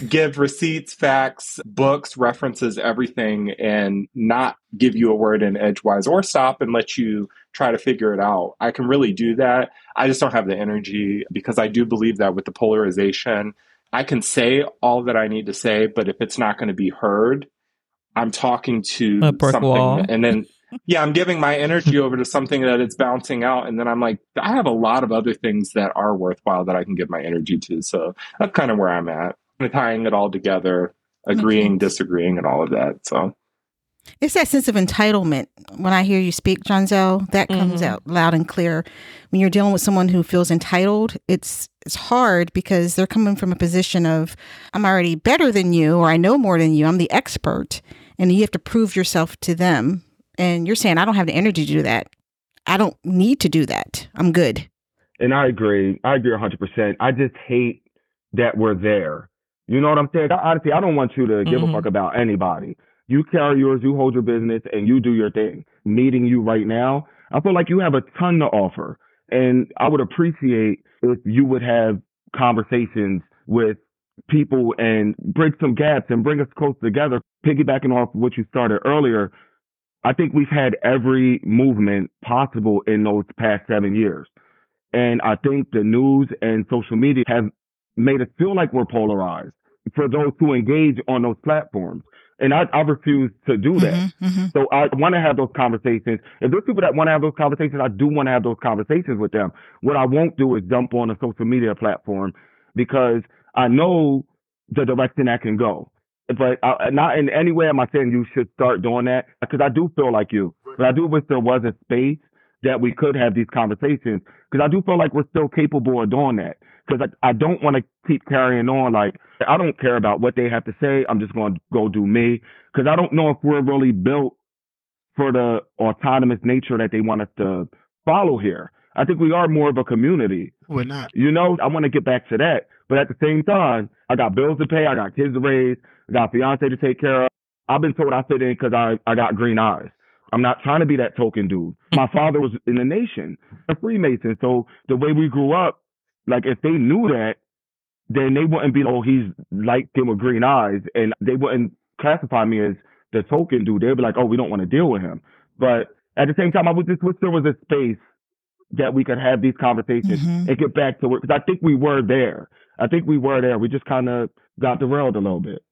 Speaker 3: give receipts, facts, books, references, everything, and not give you a word in edgewise or stop and let you try to figure it out. I can really do that. I just don't have the energy because I do believe that with the polarization, I can say all that I need to say, but if it's not going to be heard, I'm talking to
Speaker 2: A brick
Speaker 3: something
Speaker 2: wall.
Speaker 3: and then yeah, I'm giving my energy over to something that it's bouncing out. And then I'm like, I have a lot of other things that are worthwhile that I can give my energy to. So that's kind of where I'm at. And tying it all together, agreeing, disagreeing, and all of that. So
Speaker 1: It's that sense of entitlement. When I hear you speak, Johnzelle, that comes
Speaker 2: Mhm.
Speaker 1: out loud and clear. When you're dealing with someone who feels entitled, it's it's hard because they're coming from a position of I'm already better than you or I know more than you. I'm the expert. And you have to prove yourself to them. And you're saying I don't have the energy to do that. I don't need to do that. I'm good.
Speaker 6: And I agree. I agree 100%. I just hate that we're there. You know what I'm saying? Honestly, I don't want you to give
Speaker 2: Mhm.
Speaker 6: a fuck about anybody. You carry yours, you hold your business, and you do your thing. Meeting you right now, I feel like you have a ton to offer. And I would appreciate if you would have conversations with people and bridge some gaps and bring us close together. Piggybacking off what you started earlier, I think we've had every movement possible in those past seven years. And I think the news and social media have made us feel like we're polarized for those who engage on those platforms. And I, I refuse to do that.
Speaker 1: Mhm, mhm.
Speaker 6: So I want to have those conversations. If there's people that want to have those conversations, I do want to have those conversations with them. What I won't do is jump on a social media platform because I know the direction that can go. But I, not in any way am I saying you should start doing that because I do feel like you. But I do wish there was a space that we could have these conversations because I do feel like we're still capable of doing that. Because I, I don't want to keep carrying on like I don't care about what they have to say. I'm just going to go do me because I don't know if we're really built for the autonomous nature that they want us to follow here. I think we are more of a community.
Speaker 4: We're not.
Speaker 6: You know, I want to get back to that. But at the same time, I got bills to pay. I got kids to raise. I got fiance to take care of. I've been told I fit in because I, I got green eyes. I'm not trying to be that token dude. My father was in the nation, a Freemason. So the way we grew up, like if they knew that, then they wouldn't be, oh, he's light skinned with green eyes. And they wouldn't classify me as the token dude. They'd be like, oh, we don't want to deal with him. But at the same time, I would just wish there was a space that we could have these conversations
Speaker 1: Mhm.
Speaker 6: and get back to work. Because I think we were there. I think we were there. We just kind of got derailed a little bit.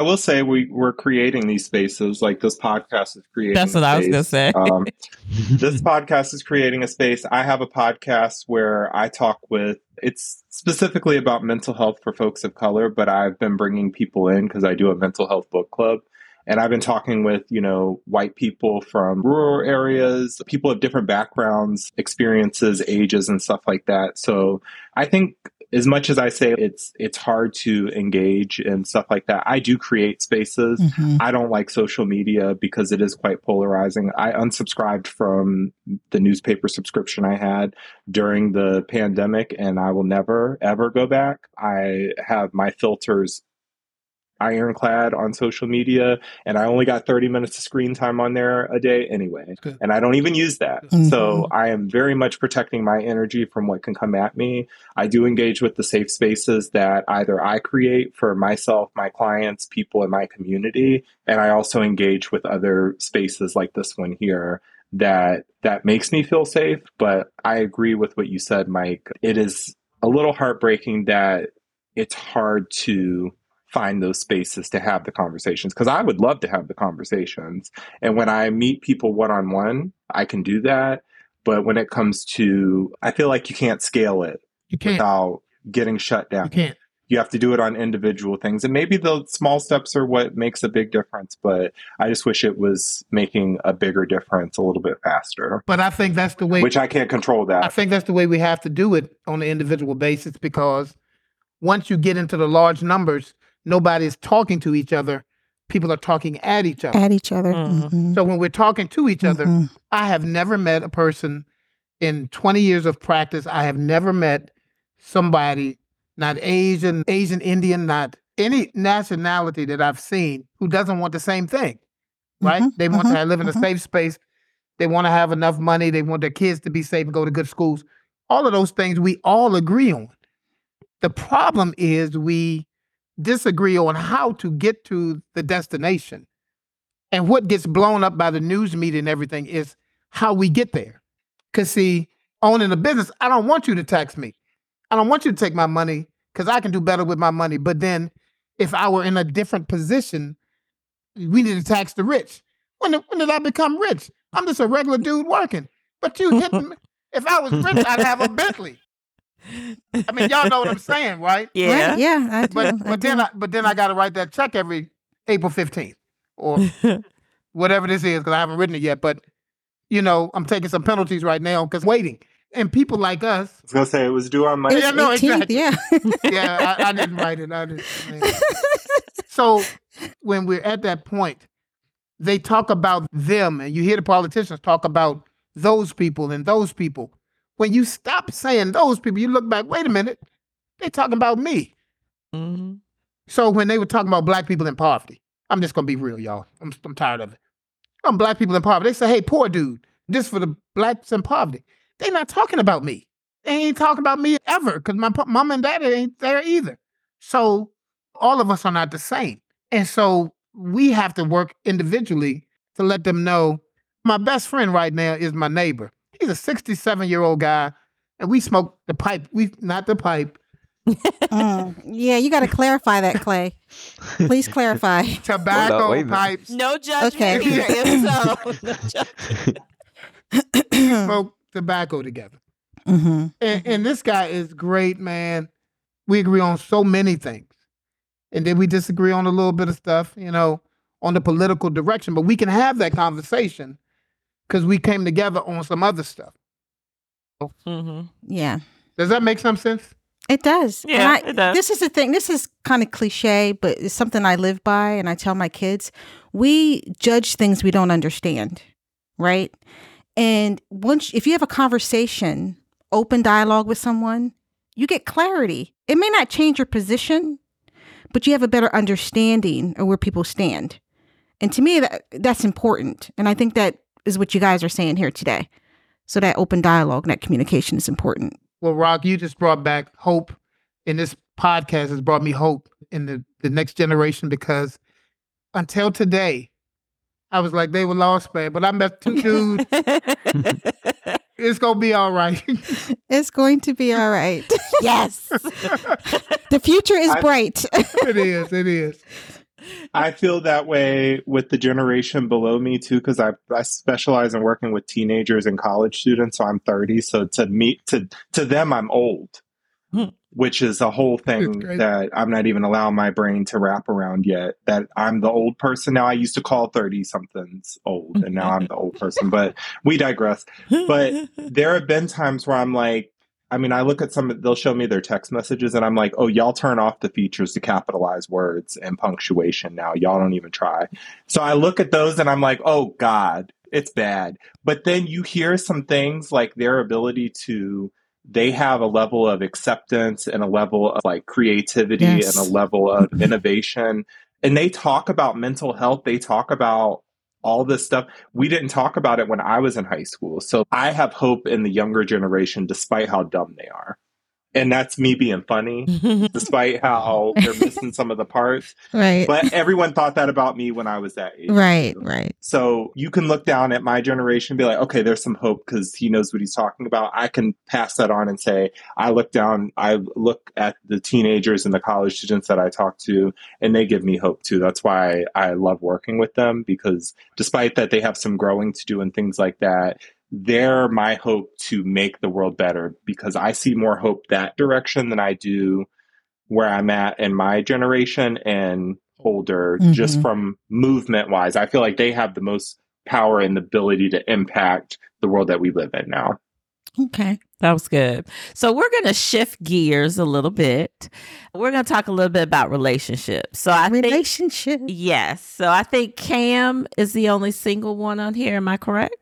Speaker 3: I will say we we're creating these spaces. Like this podcast is creating.
Speaker 2: That's
Speaker 3: a
Speaker 2: what I was gonna say.
Speaker 3: Um, this podcast is creating a space. I have a podcast where I talk with. It's specifically about mental health for folks of color, but I've been bringing people in because I do a mental health book club. And I've been talking with, you know, white people from rural areas, people of different backgrounds, experiences, ages, and stuff like that. So I think as much as I say it's it's hard to engage and stuff like that, I do create spaces.
Speaker 1: Mhm.
Speaker 3: I don't like social media because it is quite polarizing. I unsubscribed from the newspaper subscription I had during the pandemic and I will never ever go back. I have my filters ironclad on social media and I only got 30 minutes of screen time on there a day anyway.
Speaker 4: Good.
Speaker 3: And I don't even use that.
Speaker 1: Mhm.
Speaker 3: So I am very much protecting my energy from what can come at me. I do engage with the safe spaces that either I create for myself, my clients, people in my community, and I also engage with other spaces like this one here that that makes me feel safe, but I agree with what you said, Mike. It is a little heartbreaking that it's hard to find those spaces to have the conversations because I would love to have the conversations. And when I meet people one on one, I can do that. But when it comes to, I feel like you can't scale it
Speaker 4: You can't.
Speaker 3: without getting shut down.
Speaker 4: You can't.
Speaker 3: You have to do it on individual things. And maybe the small steps are what makes a big difference. But I just wish it was making a bigger difference a little bit faster,
Speaker 4: But I think that's the way.
Speaker 3: which I can't control that.
Speaker 4: I think that's the way we have to do it on an individual basis because once you get into the large numbers, nobody is talking to each other. People are talking at each other.
Speaker 1: At each other.
Speaker 2: Mhm.
Speaker 1: Mhm.
Speaker 4: So when we're talking to each other,
Speaker 1: Mhm.
Speaker 4: I have never met a person in 20 years of practice. I have never met somebody, not Asian, Asian Indian, not any nationality that I've seen who doesn't want the same thing, right?
Speaker 1: Mhm,
Speaker 4: They want
Speaker 1: mhm,
Speaker 4: to live in a safe space. They want to have enough money. They want their kids to be safe and go to good schools. All of those things we all agree on. The problem is we disagree on how to get to the destination. And what gets blown up by the news media and everything is how we get there. Because, see, owning a business, I don't want you to tax me. I don't want you to take my money because I can do better with my money. But then if I were in a different position, we need to tax the rich. When, when did I become rich? I'm just a regular dude working. But you hit me. If I was rich, I'd have a Bentley. I mean, y'all know what I'm saying, right?
Speaker 2: Yeah.
Speaker 1: Right, yeah. I do.
Speaker 4: But
Speaker 1: I
Speaker 4: but then. I but then I got to write that check every April 15th or whatever this is because I haven't written it yet. But you know, I'm taking some penalties right now because waiting. And people like us,
Speaker 3: I was going to say it was due on Monday.
Speaker 4: Yeah, no,
Speaker 1: 18th,
Speaker 4: exactly.
Speaker 1: yeah.
Speaker 4: yeah, I, I didn't write it. I didn't. I mean- so when we're at that point, they talk about them, and you hear the politicians talk about those people and those people. When you stop saying those people, you look back. Wait a minute, they talking about me.
Speaker 2: Mhm.
Speaker 4: So when they were talking about black people in poverty, I'm just gonna be real, y'all. I'm I'm tired of it. I'm black people in poverty. They say, "Hey, poor dude, this for the blacks in poverty." They not talking about me. They ain't talking about me ever because my mom and dad ain't there either. So all of us are not the same, and so we have to work individually to let them know. My best friend right now is my neighbor. He's a 67 year old guy, and we smoke the pipe. We not the pipe.
Speaker 1: Mm. Yeah, you got to clarify that, Clay. Please clarify.
Speaker 4: Tobacco
Speaker 5: wait a minute.
Speaker 4: pipes.
Speaker 2: No judgment
Speaker 1: Okay.
Speaker 2: here. If so, no judgment.
Speaker 4: We smoke tobacco together.
Speaker 1: hmm
Speaker 4: And, and this guy is great, man. We agree on so many things. And then we disagree on a little bit of stuff, you know, on the political direction. But we can have that conversation because we came together on some other stuff.
Speaker 2: Mhm.
Speaker 1: Yeah,
Speaker 4: Does that make some sense?
Speaker 1: it does. And
Speaker 2: Yeah,
Speaker 1: I-
Speaker 2: it does.
Speaker 1: This is the thing. This is kind of cliche, but it's something I live by, and I tell my kids: we judge things we don't understand, right? And once, if you have a conversation, open dialogue with someone, you get clarity. It may not change your position, but you have a better understanding of where people stand. And to me, that that's important. And I think that is what you guys are saying here today. So that open dialogue, and that communication is important.
Speaker 4: Well, Rock, you just brought back hope. And this podcast has brought me hope in the, the next generation because until today, I was like, they were lost, man. But I met two dudes. it's going to be all right.
Speaker 1: It's going to be all right. yes. the future is
Speaker 3: I-
Speaker 1: bright.
Speaker 4: it is. It is.
Speaker 3: I feel that way with the generation below me too, because I, I specialize in working with teenagers and college students. So I'm 30. So to me, to to them, I'm old,
Speaker 2: Hmm.
Speaker 3: which is a whole thing that I'm not even allowing my brain to wrap around yet. That I'm the old person now. I used to call 30 somethings old, and now I'm the old person. But we digress. But there have been times where I'm like, I mean, I look at some, they'll show me their text messages and I'm like, oh, y'all turn off the features to capitalize words and punctuation now. Y'all don't even try. So I look at those and I'm like, oh, God, it's bad. But then you hear some things like their ability to, they have a level of acceptance and a level of like creativity
Speaker 1: Yes.
Speaker 3: and a level of innovation. And they talk about mental health. They talk about all this stuff we didn't talk about it when I was in high school. So I have hope in the younger generation, despite how dumb they are. And that's me being funny, despite how they're missing some of the parts.
Speaker 1: right.
Speaker 3: But everyone thought that about me when I was that age.
Speaker 1: right. Right.
Speaker 3: So you can look down at my generation and be like, okay, there's some hope because he knows what he's talking about. I can pass that on and say, I look down, I look at the teenagers and the college students that I talk to, and they give me hope too. That's why I love working with them because despite that they have some growing to do and things like that, they're my hope to make the world better because I see more hope that direction than I do where I'm at in my generation and older, just
Speaker 1: Mhm.
Speaker 3: from movement wise. I feel like they have the most power and the ability to impact the world that we live in now.
Speaker 1: Okay.
Speaker 2: That was good. So we're going to shift gears a little bit. We're going to talk a little bit about relationships. So I think
Speaker 1: Relationship.
Speaker 2: yes. So I think Cam is the only single one on here. Am I correct?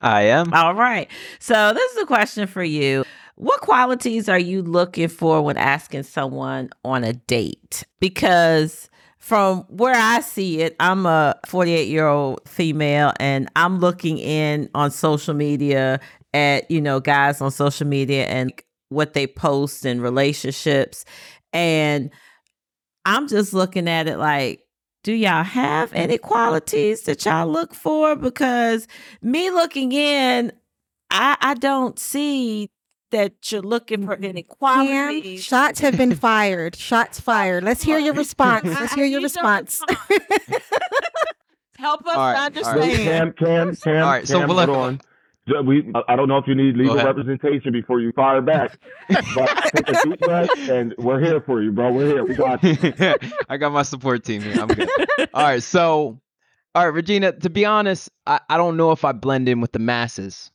Speaker 5: I am.
Speaker 2: All right. So this is a question for you. What qualities are you looking for when asking someone on a date? Because from where I see it, I'm a 48 year old female and I'm looking in on social media at, you know, guys on social media and what they post in relationships. And I'm just looking at it like, do y'all have any qualities that y'all look for? Because me looking in, I I don't see that you're looking for any mm-hmm.
Speaker 1: Cam,
Speaker 2: qualities.
Speaker 1: shots have been fired. Shots fired. Let's hear your response. Let's hear your response.
Speaker 2: Help us
Speaker 5: All right, all right.
Speaker 2: understand.
Speaker 6: Cam, Cam, Cam,
Speaker 5: All right, so
Speaker 6: Cam,
Speaker 5: we'll
Speaker 6: hold on. So We, I- I don't know if you need legal representation before you fire back, but take a deep breath, and we're here for you, bro. We're here. We got you.
Speaker 5: I got my support team here. I'm good. All right, so all right, Regina, to be honest, I, I don't know if I blend in with the masses.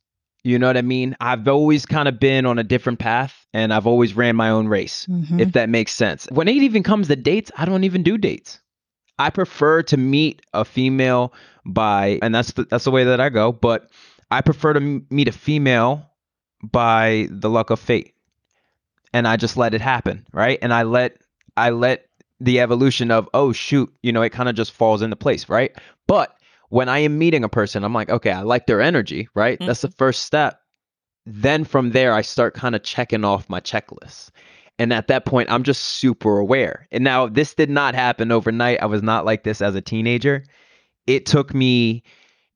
Speaker 5: You know what I mean? I've always kind of been on a different path and I've always ran my own race,
Speaker 1: Mhm.
Speaker 5: if that makes sense. When it even comes to dates, I don't even do dates. I prefer to meet a female by and that's the, that's the way that I go, but I prefer to m- meet a female by the luck of fate. And I just let it happen, right? And I let I let the evolution of oh shoot, you know, it kind of just falls into place, right? But when I am meeting a person, I'm like, okay, I like their energy, right? Mm-hmm. That's the first step. Then from there, I start kind of checking off my checklist. And at that point, I'm just super aware. And now this did not happen overnight. I was not like this as a teenager. It took me,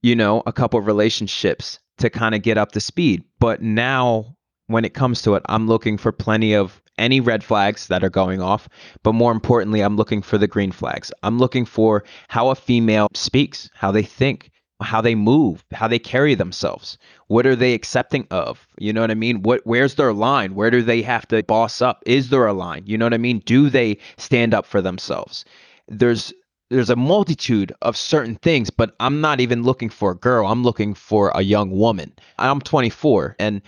Speaker 5: you know, a couple of relationships to kind of get up to speed. But now when it comes to it, I'm looking for plenty of any red flags that are going off, but more importantly, I'm looking for the green flags. I'm looking for how a female speaks, how they think, how they move, how they carry themselves. What are they accepting of? You know what I mean? What where's their line? Where do they have to boss up? Is there a line? You know what I mean? Do they stand up for themselves? There's there's a multitude of certain things, but I'm not even looking for a girl. I'm looking for a young woman. I'm 24 and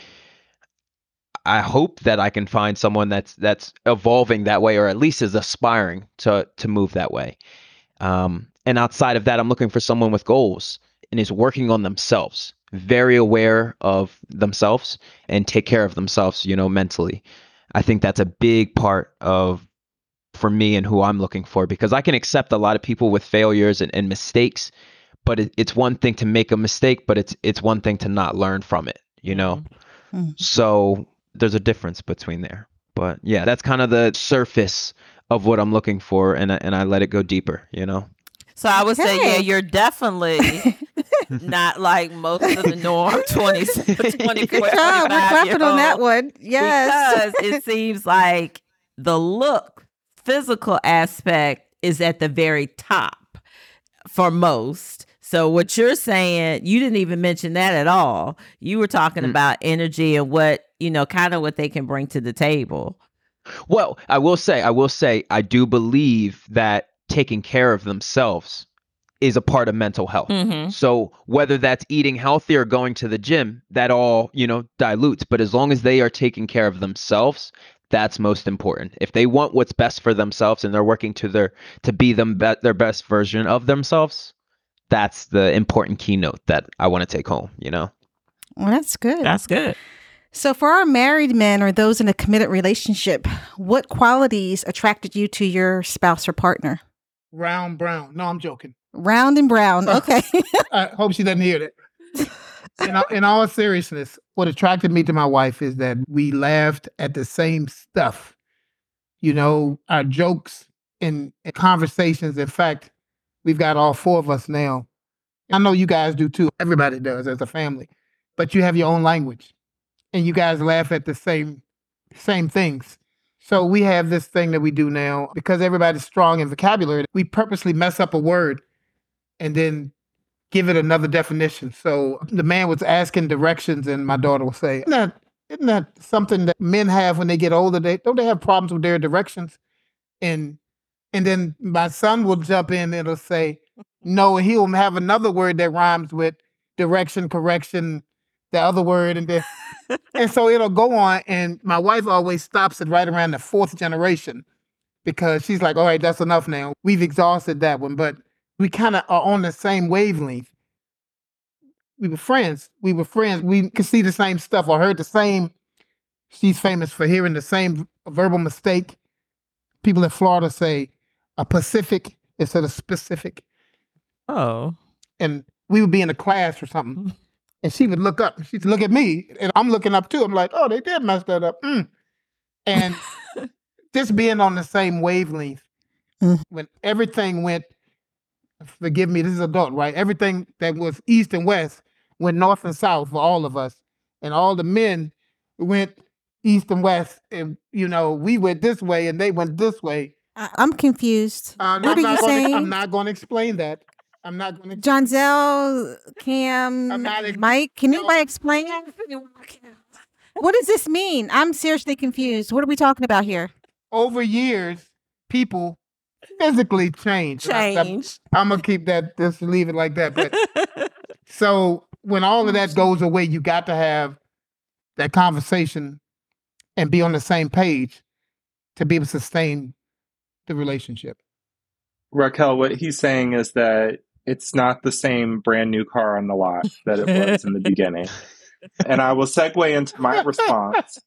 Speaker 5: I hope that I can find someone that's that's evolving that way, or at least is aspiring to to move that way. Um, and outside of that, I'm looking for someone with goals and is working on themselves, very aware of themselves and take care of themselves, you know, mentally. I think that's a big part of for me and who I'm looking for because I can accept a lot of people with failures and, and mistakes, but it, it's one thing to make a mistake, but it's it's one thing to not learn from it, you know.
Speaker 1: Mm-hmm.
Speaker 5: So there's a difference between there. But yeah, that's kind of the surface of what I'm looking for, and I, and I let it go deeper, you know.
Speaker 2: So I would say, yeah, you're definitely not like most of the norm 20, 24,
Speaker 1: Good job. We're clapping on that one. Yes.
Speaker 2: Because it seems like the look, physical aspect is at the very top for most. So what you're saying, you didn't even mention that at all. You were talking
Speaker 5: Mm.
Speaker 2: about energy and what, you know, kind of what they can bring to the table.
Speaker 5: Well, I will say, I will say, I do believe that taking care of themselves is a part of mental health.
Speaker 2: Mm-hmm.
Speaker 5: So whether that's eating healthy or going to the gym, that all, you know, dilutes. But as long as they are taking care of themselves, that's most important. If they want what's best for themselves and they're working to their to be them be- their best version of themselves, that's the important keynote that I want to take home, you know.
Speaker 1: Well, that's good.
Speaker 2: That's good.
Speaker 1: So, for our married men or those in a committed relationship, what qualities attracted you to your spouse or partner?
Speaker 4: Round brown. No, I'm joking.
Speaker 1: Round and brown. Okay.
Speaker 4: I hope she doesn't hear that. In all, in all seriousness, what attracted me to my wife is that we laughed at the same stuff. You know, our jokes and, and conversations. In fact, we've got all four of us now. I know you guys do too. Everybody does as a family, but you have your own language, and you guys laugh at the same same things. So we have this thing that we do now because everybody's strong in vocabulary. We purposely mess up a word and then give it another definition. So the man was asking directions, and my daughter will say, "Isn't that isn't that something that men have when they get older? They don't they have problems with their directions?" And and then my son will jump in and it'll say, "No," and he'll have another word that rhymes with direction, correction, the other word, and then and so it'll go on. And my wife always stops it right around the fourth generation because she's like, "All right, that's enough now. We've exhausted that one." But we kind of are on the same wavelength. We were friends. We were friends. We could see the same stuff or heard the same. She's famous for hearing the same verbal mistake. People in Florida say a Pacific instead of specific.
Speaker 2: Oh.
Speaker 4: And we would be in a class or something, and she would look up. and She'd look at me, and I'm looking up too. I'm like, oh, they did mess that up. Mm. And just being on the same wavelength,
Speaker 1: Mm.
Speaker 4: when everything went, forgive me, this is adult, right? Everything that was east and west went north and south for all of us. And all the men went east and west. And, you know, we went this way and they went this way.
Speaker 1: I- I'm confused.
Speaker 4: Uh,
Speaker 1: what
Speaker 4: I'm,
Speaker 1: are you
Speaker 4: gonna,
Speaker 1: saying?
Speaker 4: I'm not going to explain that. I'm not going to.
Speaker 1: John Zell, Cam,
Speaker 4: ex-
Speaker 1: Mike, can
Speaker 4: no.
Speaker 1: anybody explain? What does this mean? I'm seriously confused. What are we talking about here?
Speaker 4: Over years, people physically change.
Speaker 2: Change.
Speaker 4: I'm going to keep that, just leave it like that. But So when all of that goes away, you got to have that conversation and be on the same page to be able to sustain the relationship.
Speaker 3: Raquel, what he's saying is that it's not the same brand new car on the lot that it was in the beginning. And I will segue into my response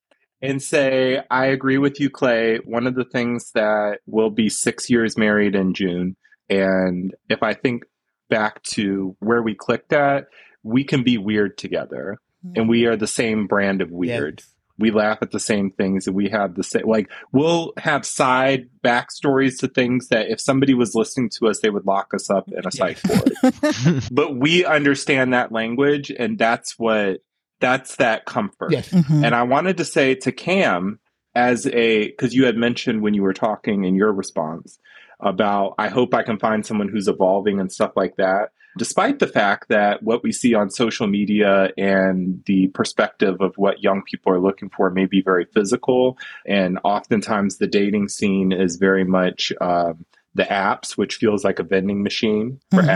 Speaker 3: and say, I agree with you, Clay. One of the things that we'll be six years married in June. And if I think back to where we clicked at, we can be weird together. Hmm. And we are the same brand of weird. We laugh at the same things and we have the same, like, we'll have side backstories to things that if somebody was listening to us, they would lock us up in a psych ward. But we understand that language and that's what That's that comfort.
Speaker 4: Yes.
Speaker 1: Mhm.
Speaker 3: And I wanted to say to Cam, as a, because you had mentioned when you were talking in your response about, I hope I can find someone who's evolving and stuff like that. Despite the fact that what we see on social media and the perspective of what young people are looking for may be very physical, and oftentimes the dating scene is very much um, the apps, which feels like a vending machine for
Speaker 1: Mhm.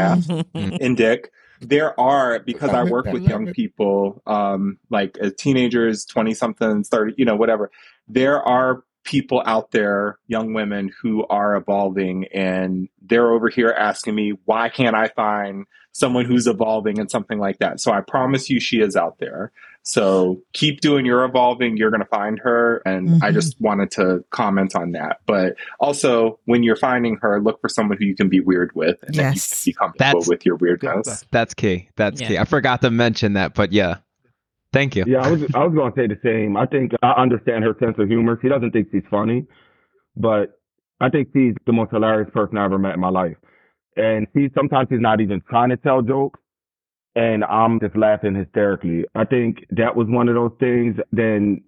Speaker 3: apps and dick. There are because I work with young people, um, like as teenagers, twenty somethings, thirty, you know, whatever. There are people out there, young women who are evolving, and they're over here asking me, why can't I find someone who's evolving and something like that? So I promise you, she is out there. So keep doing your evolving. You're going to find her, and I
Speaker 1: Mhm.
Speaker 3: just wanted to comment on that. But also, when you're finding her, look for someone who you can be weird with, and that you can be comfortable
Speaker 5: That's-
Speaker 3: with your weirdness.
Speaker 5: That's key. That's
Speaker 2: Yeah.
Speaker 5: key. I forgot to mention that, but yeah. Thank you.
Speaker 6: Yeah, I was I was going to say the same. I think I understand her sense of humor. She doesn't think she's funny, but I think she's the most hilarious person I ever met in my life. And she sometimes she's not even trying to tell jokes, and I'm just laughing hysterically. I think that was one of those things. Then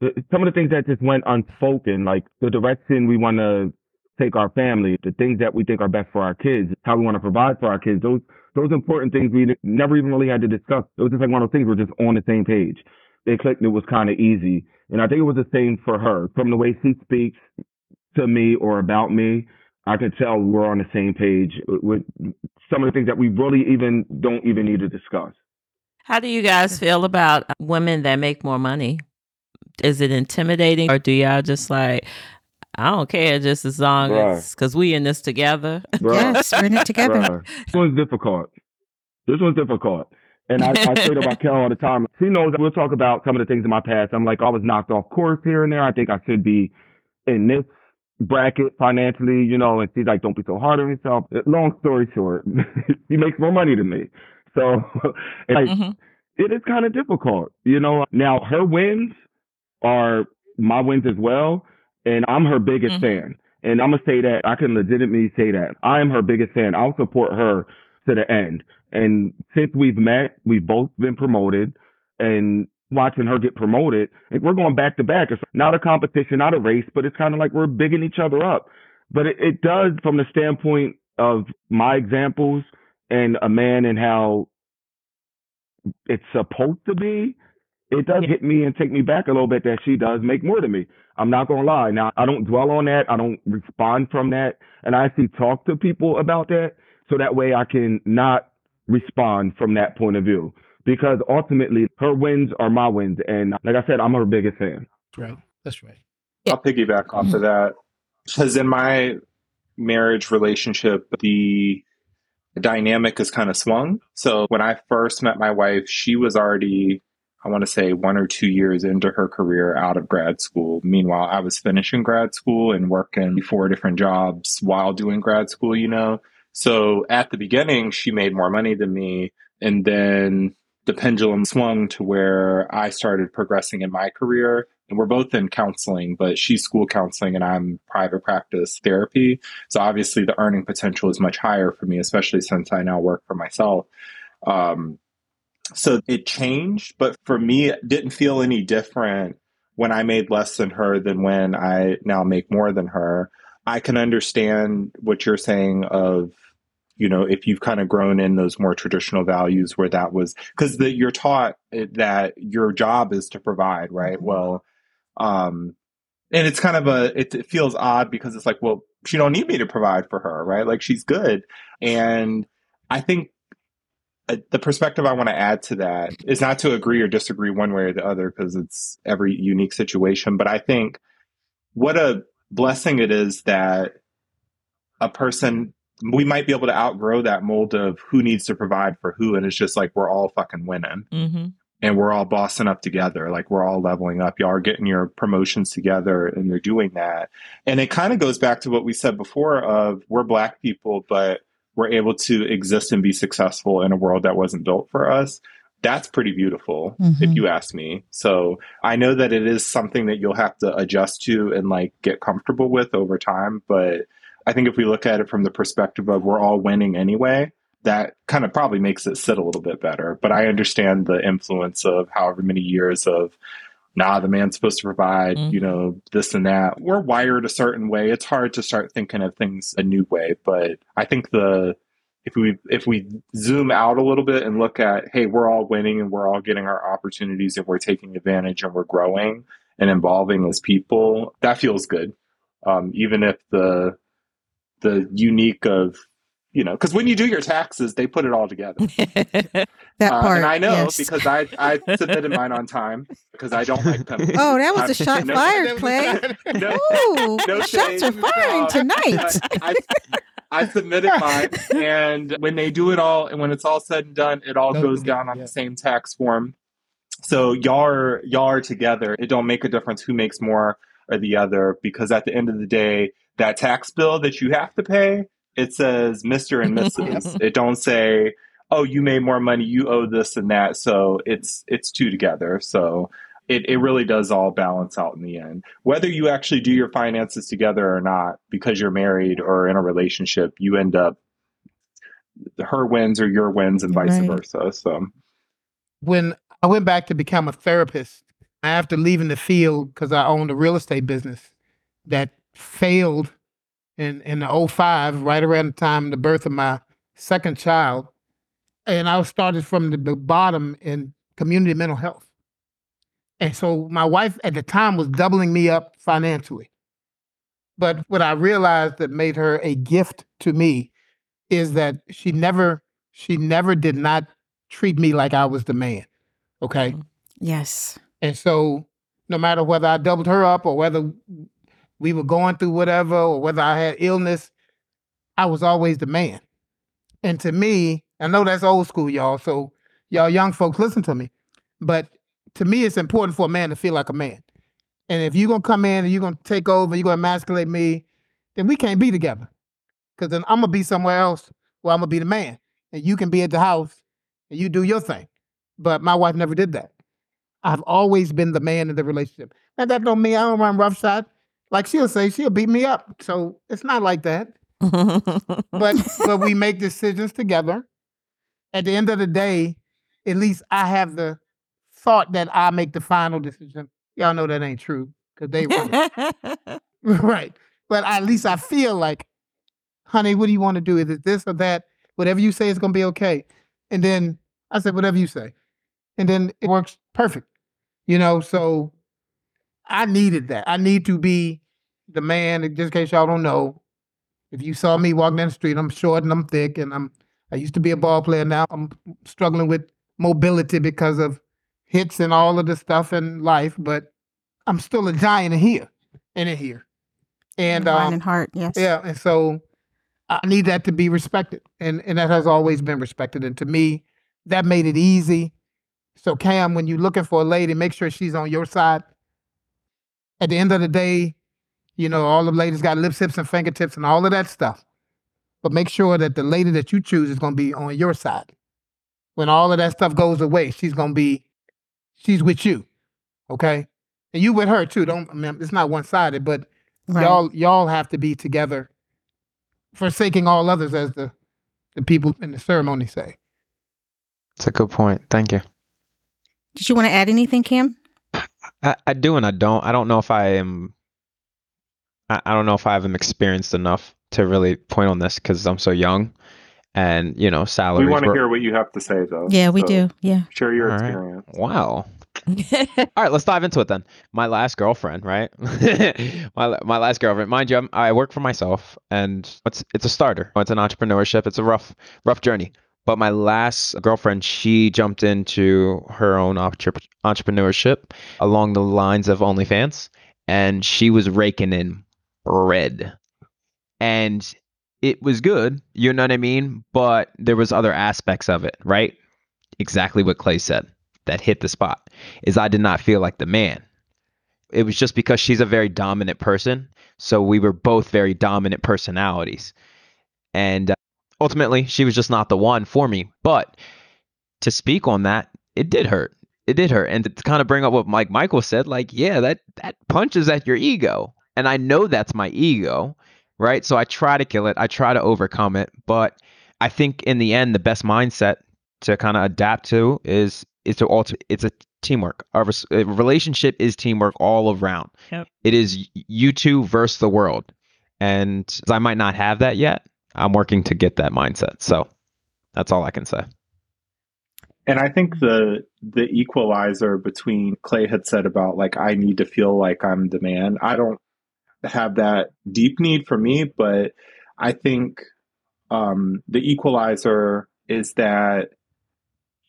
Speaker 6: the, some of the things that just went unspoken, like the direction we want to take our family, the things that we think are best for our kids, how we want to provide for our kids. Those those important things we never even really had to discuss. It was just like one of those things we're just on the same page. They clicked. It was kind of easy, and I think it was the same for her. From the way she speaks to me or about me, I could tell we're on the same page with some of the things that we really even don't even need to discuss.
Speaker 2: How do you guys feel about women that make more money? Is it intimidating or do y'all just like, I don't care just as long
Speaker 6: Bruh.
Speaker 2: as, because we in this together?
Speaker 6: Bruh,
Speaker 1: Yes, we're in it together.
Speaker 6: bruh. This one's difficult. This one's difficult. And I, I say to my Raquel all the time. She knows that we'll talk about some of the things in my past. I'm like, I was knocked off course here and there. I think I should be in this bracket financially, you know, and she's like, don't be so hard on yourself. Long story short, she makes more money than me. So like,
Speaker 2: Mhm.
Speaker 6: it is kind of difficult, you know. Now her wins are my wins as well, and I'm her biggest
Speaker 2: Mhm.
Speaker 6: fan. And I'm gonna say that I can legitimately say that I am her biggest fan. I'll support her to the end. And since we've met, we've both been promoted, and watching her get promoted, like we're going back to back. It's not a competition, not a race, but it's kind of like we're bigging each other up. But it, it does, from the standpoint of my examples and a man and how it's supposed to be, it does hit me and take me back a little bit that she does make more than me. I'm not gonna lie. Now I don't dwell on that. I don't respond from that, and I actually talk to people about that so that way I can not respond from that point of view. Because ultimately, her wins are my wins, and like I said, I'm her biggest fan.
Speaker 4: Right. That's right.
Speaker 3: I'll piggyback off of that because in my marriage relationship, the dynamic is kind of swung. So when I first met my wife, she was already, I want to say, one or two years into her career out of grad school. Meanwhile, I was finishing grad school and working four different jobs while doing grad school, you know. So at the beginning, she made more money than me. And then the pendulum swung to where I started progressing in my career. And we're both in counseling, but she's school counseling and I'm private practice therapy. So obviously the earning potential is much higher for me, especially since I now work for myself. Um, so it changed, but for me, it didn't feel any different when I made less than her than when I now make more than her. I can understand what you're saying of, you know, if you've kind of grown in those more traditional values where that was because you're taught that your job is to provide, right? Well, um, and it's kind of a it, it feels odd because it's like, well, she don't need me to provide for her, right? Like she's good, and I think uh, the perspective I want to add to that is not to agree or disagree one way or the other because it's every unique situation. But I think what a blessing it is that a person we might be able to outgrow that mold of who needs to provide for who, and it's just like we're all fucking winning
Speaker 2: Mm-hmm.
Speaker 3: and we're all bossing up together. Like we're all leveling up. Y'all are getting your promotions together and you're doing that. And it kind of goes back to what we said before of we're black people, but we're able to exist and be successful in a world that wasn't built for us. That's pretty beautiful,
Speaker 1: Mhm.
Speaker 3: if you ask me. So I know that it is something that you'll have to adjust to and like get comfortable with over time. But I think if we look at it from the perspective of we're all winning anyway, that kind of probably makes it sit a little bit better. But I understand the influence of however many years of nah, the man's supposed to provide, mm-hmm. you know, this and that. We're wired a certain way. It's hard to start thinking of things a new way. But I think the if we if we zoom out a little bit and look at, hey, we're all winning and we're all getting our opportunities and we're taking advantage and we're growing and evolving as people, that feels good. Um, even if the the unique of you know, because when you do your taxes, they put it all together.
Speaker 1: that uh, part,
Speaker 3: and I know
Speaker 1: yes.
Speaker 3: because I I submitted mine on time because I don't like penalties.
Speaker 1: Oh, that was a shot no, fired, Clay. No, Ooh, no shots are firing um, tonight.
Speaker 3: I, I, I, submitted mine, and when they do it all, and when it's all said and done, it all no, goes down on yeah. the same tax form. So y'all are y'all are together. It don't make a difference who makes more or the other because at the end of the day, that tax bill that you have to pay it says Mr. and Mrs. it don't say, oh, you made more money, you owe this and that. So it's it's two together. So it, it really does all balance out in the end. Whether you actually do your finances together or not, because you're married or in a relationship, you end up her wins or your wins and vice right. versa. So
Speaker 4: when I went back to become a therapist after leaving the field because I owned a real estate business that failed in in the 05, right around the time the birth of my second child. And I started from the, bottom in community mental health. And so my wife at the time was doubling me up financially. But what I realized that made her a gift to me is that she never she never did not treat me like I was the man. Okay? Mm,
Speaker 1: yes.
Speaker 4: And so no matter whether I doubled her up or whether we were going through whatever or whether I had illness, I was always the man. And to me, I know that's old school, y'all. So y'all young folks, listen to me. But to me, it's important for a man to feel like a man. And if you're gonna come in and you're gonna take over, you're gonna emasculate me, then we can't be together. Cause then I'm gonna be somewhere else where I'm gonna be the man. And you can be at the house and you do your thing. But my wife never did that. I've always been the man in the relationship. And that don't mean I don't run roughshod like she'll say she'll beat me up. So it's not like that. but but we make decisions together. At the end of the day, at least I have the thought that I make the final decision. Y'all know that ain't true because they right. But at least I feel like, honey, what do you want to do? Is it this or that? Whatever you say is gonna be okay. And then I said, whatever you say. And then it works perfect. You know, so I needed that. I need to be the man. Just in case y'all don't know, if you saw me walking down the street, I'm short and I'm thick, and I'm. I used to be a ball player. Now I'm struggling with mobility because of hits and all of the stuff in life. But I'm still a giant in here, and in here, and
Speaker 1: um, and heart. Yes.
Speaker 4: Yeah, and so I need that to be respected, and and that has always been respected. And to me, that made it easy. So Cam, when you're looking for a lady, make sure she's on your side at the end of the day, you know, all the ladies got lips, hips, and fingertips and all of that stuff. But make sure that the lady that you choose is going to be on your side. When all of that stuff goes away, she's going to be, she's with you. Okay. And you with her too. Don't, I mean, it's not one sided, but right. y'all, y'all have to be together, forsaking all others, as the, the people in the ceremony say.
Speaker 5: That's a good point. Thank you.
Speaker 1: Did you want to add anything, Cam?
Speaker 5: I, I do and I don't. I don't know if I am. I, I don't know if I have experienced enough to really point on this because I'm so young, and you know, salary.
Speaker 3: We want to hear what you have to say, though.
Speaker 1: Yeah, we so do. Yeah,
Speaker 3: share your All experience.
Speaker 5: Right. Wow. All right, let's dive into it then. My last girlfriend, right? my my last girlfriend, mind you, I'm, i work for myself, and it's it's a starter. It's an entrepreneurship. It's a rough rough journey. But my last girlfriend, she jumped into her own entrepreneurship along the lines of OnlyFans, and she was raking in bread. And it was good, you know what I mean? But there was other aspects of it, right? Exactly what Clay said that hit the spot is I did not feel like the man. It was just because she's a very dominant person. So we were both very dominant personalities. And uh, ultimately she was just not the one for me. But to speak on that, it did hurt. It did hurt. And to kind of bring up what Mike Michael said, like, yeah, that that punches at your ego. And I know that's my ego, right? So I try to kill it. I try to overcome it. But I think in the end, the best mindset to kind of adapt to is is to all it's a teamwork. Our relationship is teamwork all around.
Speaker 2: Yep.
Speaker 5: It is you two versus the world, and I might not have that yet. I'm working to get that mindset. So that's all I can say.
Speaker 3: And I think the the equalizer between Clay had said about like I need to feel like I'm the man. I don't have that deep need for me, but I think um, the equalizer is that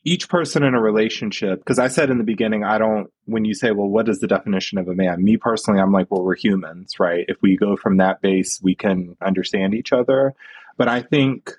Speaker 3: each person in a relationship, because I said in the beginning, I don't, when you say, well, what is the definition of a man? Me personally, I'm like, well, we're humans, right? If we go from that base, we can understand each other. But I think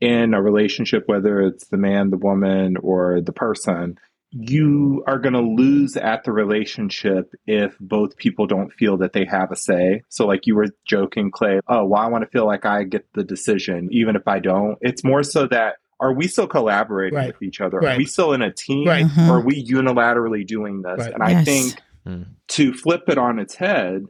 Speaker 3: in a relationship, whether it's the man, the woman, or the person, you are going to lose at the relationship if both people don't feel that they have a say. So, like you were joking, Clay, oh, well, I want to feel like I get the decision, even if I don't. It's more so that are we still collaborating right. with each other? Right. Are we still in a team? Right. Mm-hmm. Or are we unilaterally doing this? And I think mm. to flip it on its head,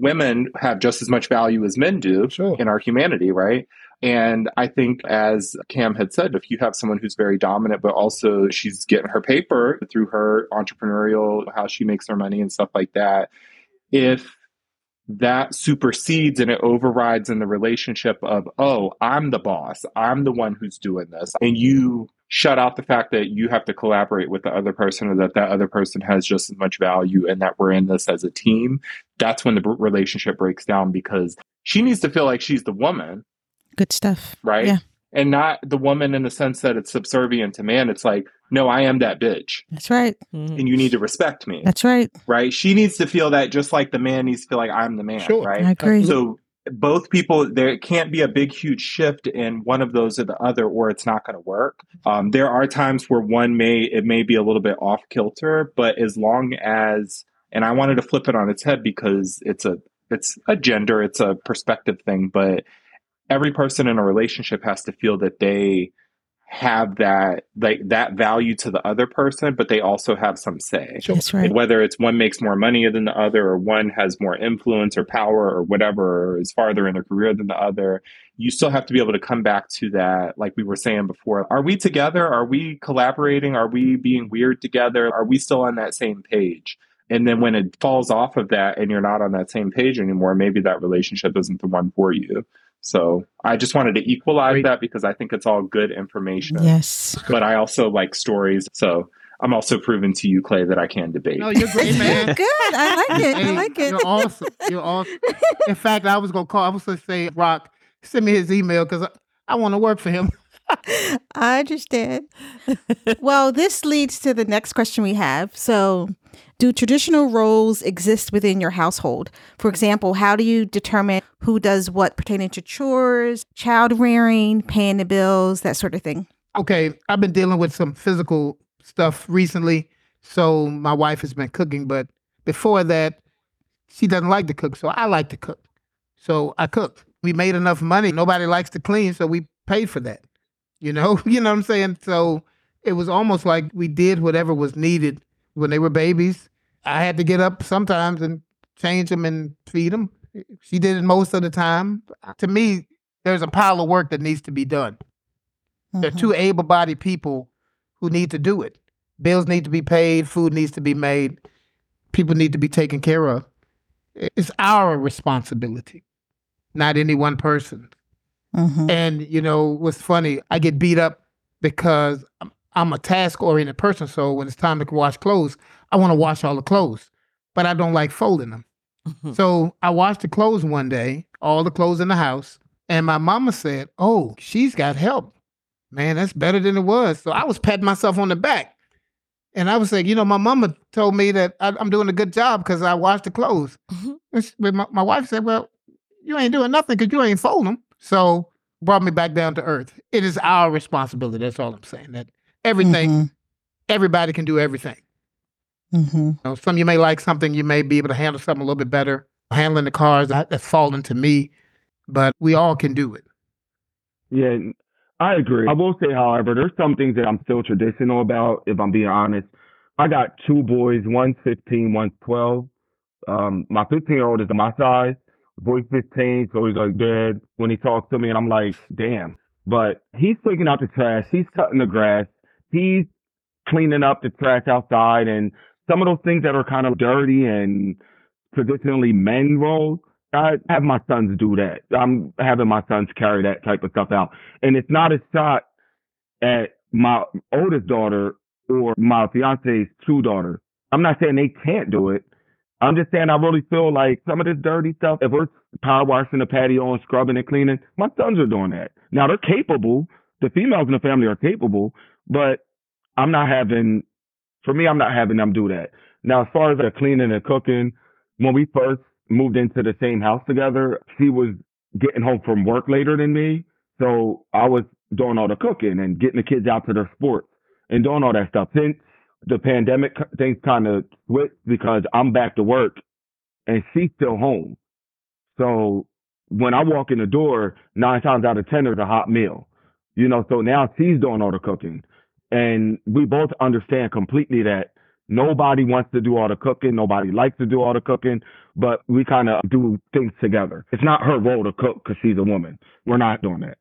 Speaker 3: women have just as much value as men do sure. in our humanity, right? And I think, as Cam had said, if you have someone who's very dominant, but also she's getting her paper through her entrepreneurial, how she makes her money and stuff like that, if that supersedes and it overrides in the relationship of, oh, I'm the boss, I'm the one who's doing this, and you shut out the fact that you have to collaborate with the other person or that that other person has just as much value and that we're in this as a team, that's when the relationship breaks down because she needs to feel like she's the woman.
Speaker 1: Good stuff.
Speaker 3: Right?
Speaker 1: Yeah
Speaker 3: and not the woman in the sense that it's subservient to man. It's like, no, I am that bitch.
Speaker 1: That's right.
Speaker 3: Mm-hmm. And you need to respect me.
Speaker 1: That's right.
Speaker 3: Right. She needs to feel that just like the man needs to feel like I'm the man. Sure. Right.
Speaker 1: I agree.
Speaker 3: So both people, there can't be a big, huge shift in one of those or the other, or it's not going to work. Um, there are times where one may, it may be a little bit off kilter, but as long as, and I wanted to flip it on its head because it's a, it's a gender, it's a perspective thing, but every person in a relationship has to feel that they have that like that value to the other person, but they also have some say.
Speaker 1: That's right.
Speaker 3: Whether it's one makes more money than the other, or one has more influence or power or whatever, or is farther in their career than the other, you still have to be able to come back to that, like we were saying before. Are we together? Are we collaborating? Are we being weird together? Are we still on that same page? And then when it falls off of that and you're not on that same page anymore, maybe that relationship isn't the one for you. So I just wanted to equalize Great. that because I think it's all good information.
Speaker 1: Yes.
Speaker 3: But I also like stories. So I'm also proving to you, Clay, that I can debate.
Speaker 4: No, you're great, man.
Speaker 1: good. I like it. Hey, I like it.
Speaker 4: You're awesome. You're awesome. In fact, I was gonna call. I was gonna say, Rock, send me his email because I, I want to work for him.
Speaker 1: I understand. well, this leads to the next question we have. So, do traditional roles exist within your household? For example, how do you determine who does what pertaining to chores, child rearing, paying the bills, that sort of thing?
Speaker 4: Okay, I've been dealing with some physical stuff recently. So, my wife has been cooking, but before that, she doesn't like to cook. So, I like to cook. So, I cook. We made enough money. Nobody likes to clean. So, we paid for that. You know, you know what I'm saying? So it was almost like we did whatever was needed when they were babies. I had to get up sometimes and change them and feed them. She did it most of the time. To me, there's a pile of work that needs to be done. Mm-hmm. There are two able-bodied people who need to do it. Bills need to be paid, food needs to be made, people need to be taken care of. It's our responsibility, not any one person. Mm-hmm. And you know what's funny? I get beat up because I'm, a task oriented person. So when it's time to wash clothes, I want to wash all the clothes, but I don't like folding them. Mm-hmm. So I washed the clothes one day, all the clothes in the house, and my mama said, "Oh, she's got help. Man, that's better than it was." So I was patting myself on the back. And I was saying, you know, my mama told me that I, am doing a good job because I washed the clothes. Mm-hmm. My, my, wife said, well, you ain't doing nothing because you ain't folding them. So brought me back down to earth. It is our responsibility. That's all I'm saying. That everything, mm-hmm. everybody can do everything. Mm-hmm. You know, some you may like something, you may be able to handle something a little bit better. Handling the cars, that's fallen to me, but we all can do it.
Speaker 6: Yeah, I agree. I will say, however, there's some things that I'm still traditional about, if I'm being honest. I got two boys, one's 15, one's 12. Um, my 15 year old is my size, boy's 15, so he's like, Dad, when he talks to me, and I'm like, damn, but he's taking out the trash, he's cutting the grass, he's cleaning up the trash outside, and some of those things that are kind of dirty and traditionally men roles. I have my sons do that. I'm having my sons carry that type of stuff out. And it's not a shot at my oldest daughter or my fiance's two daughters. I'm not saying they can't do it. I'm just saying I really feel like some of this dirty stuff, if we're power washing the patio and scrubbing and cleaning, my sons are doing that. Now they're capable. The females in the family are capable, but I'm not having, for me, I'm not having them do that. Now, as far as the cleaning and cooking, when we first moved into the same house together, she was getting home from work later than me. So I was doing all the cooking and getting the kids out to their sports and doing all that stuff. Since the pandemic, things kind of switched because I'm back to work and she's still home. So when I walk in the door, nine times out of ten, there's a hot meal. You know, so now she's doing all the cooking. And we both understand completely that nobody wants to do all the cooking. Nobody likes to do all the cooking, but we kind of do things together. It's not her role to cook because she's a woman. We're not doing that.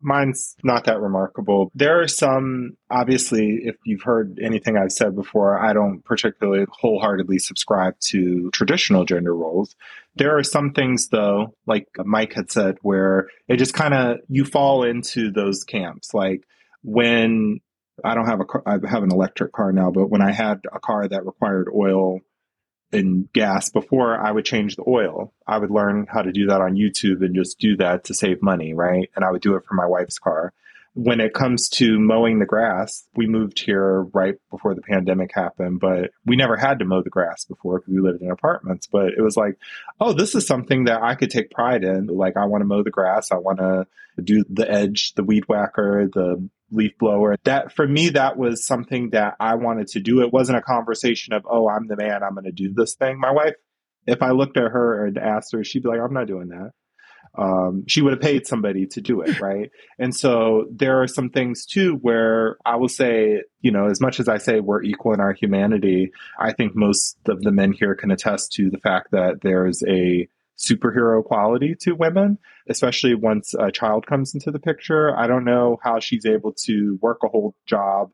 Speaker 3: Mine's not that remarkable. There are some, obviously, if you've heard anything I've said before, I don't particularly wholeheartedly subscribe to traditional gender roles. There are some things, though, like Mike had said, where it just kind of, you fall into those camps. Like when I don't have a car, I have an electric car now, but when I had a car that required oil and gas before I would change the oil. I would learn how to do that on YouTube and just do that to save money, right? And I would do it for my wife's car. When it comes to mowing the grass, we moved here right before the pandemic happened, but we never had to mow the grass before because we lived in apartments. But it was like, oh, this is something that I could take pride in. Like, I want to mow the grass. I want to do the edge, the weed whacker, the leaf blower. That for me, that was something that I wanted to do. It wasn't a conversation of, oh, I'm the man, I'm going to do this thing. My wife, if I looked at her and asked her, she'd be like, I'm not doing that. Um, she would have paid somebody to do it, right? and so there are some things too where I will say, you know, as much as I say we're equal in our humanity, I think most of the men here can attest to the fact that there's a superhero quality to women, especially once a child comes into the picture. I don't know how she's able to work a whole job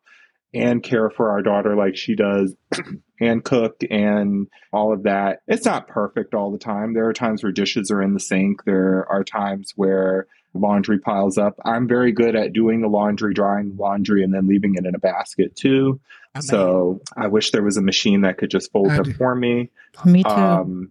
Speaker 3: and care for our daughter like she does and cook and all of that. It's not perfect all the time. There are times where dishes are in the sink. There are times where laundry piles up. I'm very good at doing the laundry, drying laundry, and then leaving it in a basket too. so I wish there was a machine that could just fold it for me.
Speaker 1: Me too. Um,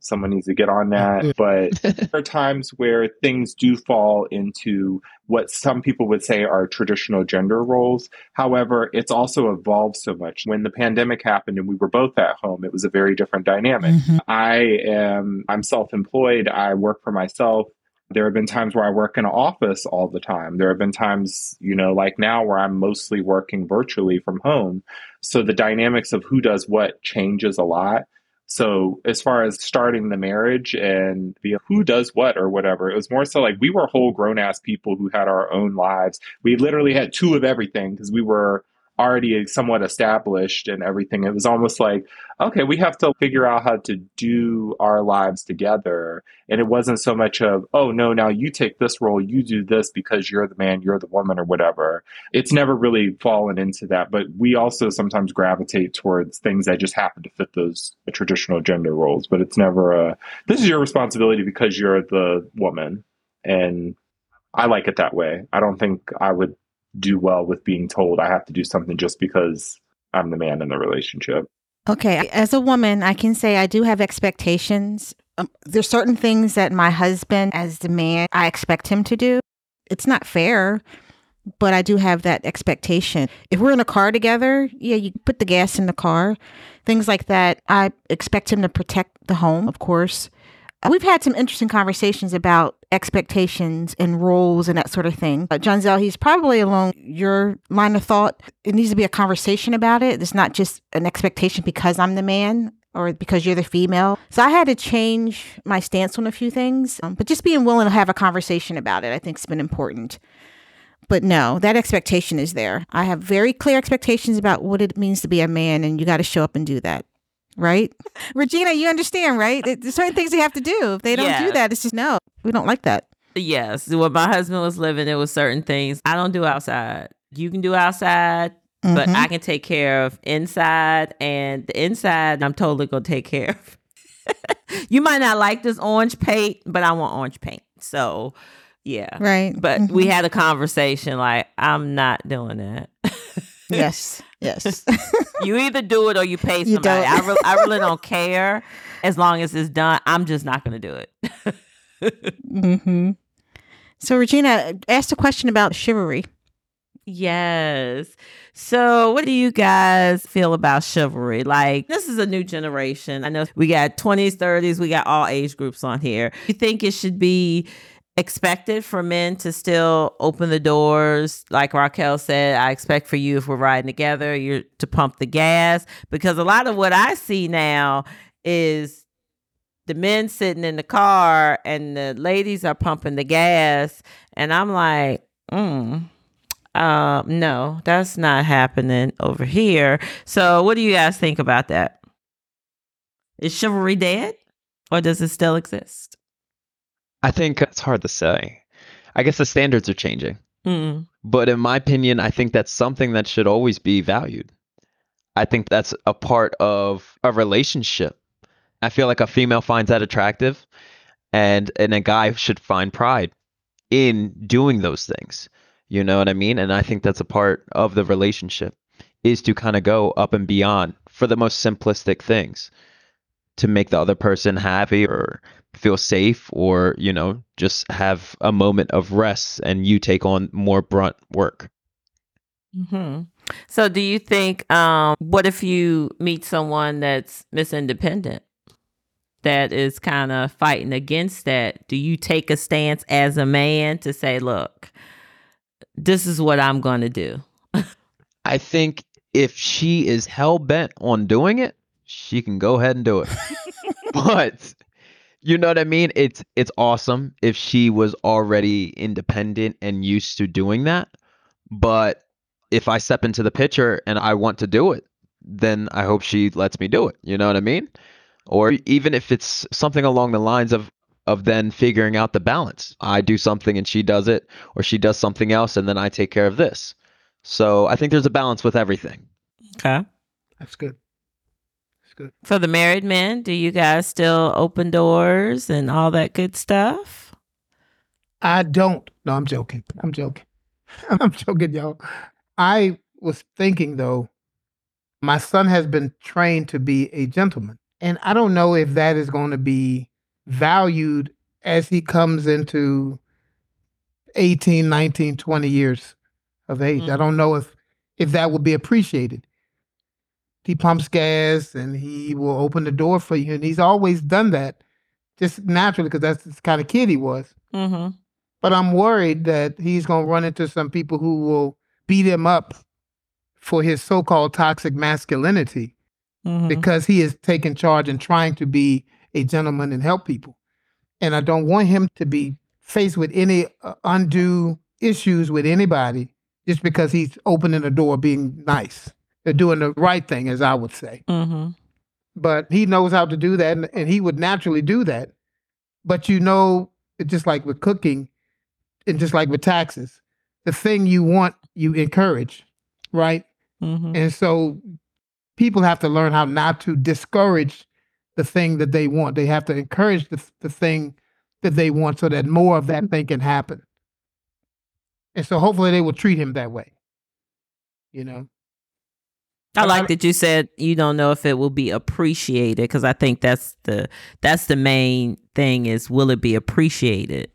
Speaker 3: someone needs to get on that. But there are times where things do fall into what some people would say are traditional gender roles. However, it's also evolved so much. When the pandemic happened and we were both at home, it was a very different dynamic. Mm-hmm. I am I'm self-employed. I work for myself. There have been times where I work in an office all the time. There have been times, you know, like now where I'm mostly working virtually from home. So the dynamics of who does what changes a lot. So as far as starting the marriage and the who does what or whatever, it was more so like we were whole grown ass people who had our own lives. We literally had two of everything because we were already somewhat established and everything. It was almost like, okay, we have to figure out how to do our lives together. And it wasn't so much of, oh, no, now you take this role, you do this because you're the man, you're the woman, or whatever. It's never really fallen into that. But we also sometimes gravitate towards things that just happen to fit those traditional gender roles. But it's never a, this is your responsibility because you're the woman. And I like it that way. I don't think I would do well with being told I have to do something just because I'm the man in the relationship.
Speaker 1: Okay, as a woman, I can say I do have expectations. Um, there's certain things that my husband, as the man, I expect him to do. It's not fair, but I do have that expectation. If we're in a car together, yeah, you put the gas in the car, things like that. I expect him to protect the home, of course. We've had some interesting conversations about expectations and roles and that sort of thing. Uh, Johnzelle, he's probably along your line of thought. It needs to be a conversation about it. It's not just an expectation because I'm the man or because you're the female. So I had to change my stance on a few things, um, but just being willing to have a conversation about it, I think, has been important. But no, that expectation is there. I have very clear expectations about what it means to be a man, and you got to show up and do that right? Regina, you understand, right? There's certain things they have to do. If they don't yeah. do that, it's just no, we don't like that.
Speaker 2: Yes, when my husband was living, there was certain things I don't do outside. You can do outside, but
Speaker 1: Mhm.
Speaker 2: I can take care of inside, and the inside I'm totally gonna take care of. you might not like this orange paint, but I want orange paint. So, yeah.
Speaker 1: right.
Speaker 2: But we
Speaker 1: Mhm.
Speaker 2: had a conversation like I'm not doing that.
Speaker 1: yes, yes.
Speaker 2: you either do it or you pay
Speaker 1: You
Speaker 2: somebody.
Speaker 1: don't.
Speaker 2: I, re- I really don't care as long as it's done. I'm just not going to do it.
Speaker 1: hmm So, Regina, asked a question about chivalry.
Speaker 2: yes. So, what do you guys feel about chivalry? Like, this is a new generation. I know we got 20s, 30s, we got all age groups on here. You think it should be expected for men to still open the doors. Like raquel said i expect for you if we're riding together you're to pump the gas. Because a lot of what i see now is the men sitting in the car and the ladies are pumping the gas. And i'm like mm, uh, no that's not happening over here. So what do you guys think about that? Is chivalry dead or does it still exist
Speaker 5: I think it's hard to say. I guess the standards are changing.
Speaker 2: mm.
Speaker 5: But in my opinion, I think that's something that should always be valued. I think that's a part of a relationship. I feel like a female finds that attractive and and a guy should find pride in doing those things. You know what I mean? And I think that's a part of the relationship is to kind of go up and beyond for the most simplistic things to make the other person happy or feel safe or, you know, just have a moment of rest and you take on more brunt work.
Speaker 2: hmm So, do you think, um, what if you meet someone that's Miss Independent that is kind of fighting against that? Do you take a stance as a man to say, look, this is what I'm going to do?
Speaker 5: I think if she is hell bent on doing it, she can go ahead and do it. but you know what I mean? It's it's awesome if she was already independent and used to doing that. But if I step into the picture and I want to do it, then I hope she lets me do it. You know what I mean? Or even if it's something along the lines of of then figuring out the balance. I do something and she does it, or she does something else and then I take care of this. So I think there's a balance with everything.
Speaker 2: Okay.
Speaker 4: That's good. That's good.
Speaker 2: For the married men, do you guys still open doors and all that good stuff?
Speaker 4: I don't. No, I'm joking. I'm joking. I'm joking, y'all. I was thinking though, my son has been trained to be a gentleman. And I don't know if that is going to be valued as he comes into 18, 19, 20 years of age. I
Speaker 2: Mhm.
Speaker 4: don't know if if that will be appreciated. He pumps gas and he will open the door for you. And he's always done that just naturally because that's the kind of kid he was.
Speaker 2: Mm-hmm.
Speaker 4: But I'm worried that he's going to run into some people who will beat him up for his so called toxic masculinity
Speaker 2: Mm-hmm.
Speaker 4: because he is taking charge and trying to be a gentleman and help people. And I don't want him to be faced with any uh, undue issues with anybody just because he's opening the door being nice. They're doing the right thing, as I would say.
Speaker 2: Mm-hmm.
Speaker 4: But he knows how to do that and, and he would naturally do that. But you know, just like with cooking and just like with taxes, the thing you want, you encourage, right?
Speaker 2: Mm-hmm.
Speaker 4: And so people have to learn how not to discourage the thing that they want. They have to encourage the, the thing that they want so that more of that thing can happen. And so hopefully they will treat him that way. You know?
Speaker 2: I
Speaker 4: I-
Speaker 2: like that you said you don't know if it will be appreciated because I think that's the that's the main thing is will it be appreciated?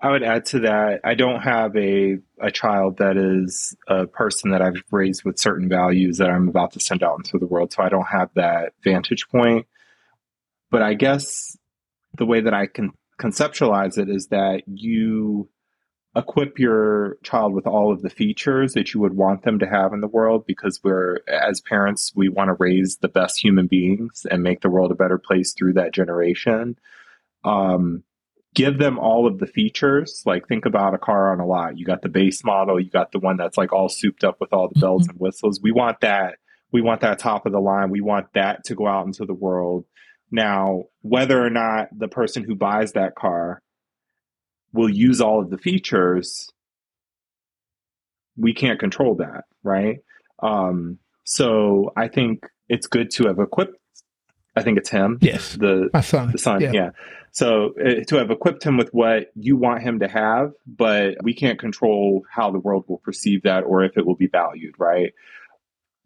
Speaker 3: I would add to that. I don't have a a child that is a person that I've raised with certain values that I'm about to send out into the world, so I don't have that vantage point. But I guess the way that I can conceptualize it is that you equip your child with all of the features that you would want them to have in the world because we're as parents we want to raise the best human beings and make the world a better place through that generation. Um, give them all of the features. Like think about a car on a lot. You got the base model. You got the one that's like all souped up with all the bells and whistles. We want that. We want that top of the line. We want that to go out into the world. Now whether or not the person who buys that car will use all of the features, we can't control that, right? Um, so I think it's good to have equipped. I think it's him.
Speaker 4: Yes.
Speaker 3: The
Speaker 4: My son.
Speaker 3: the son.
Speaker 4: Yeah.
Speaker 3: Yeah. So uh, to have equipped him with what you want him to have, but we can't control how the world will perceive that or if it will be valued, right?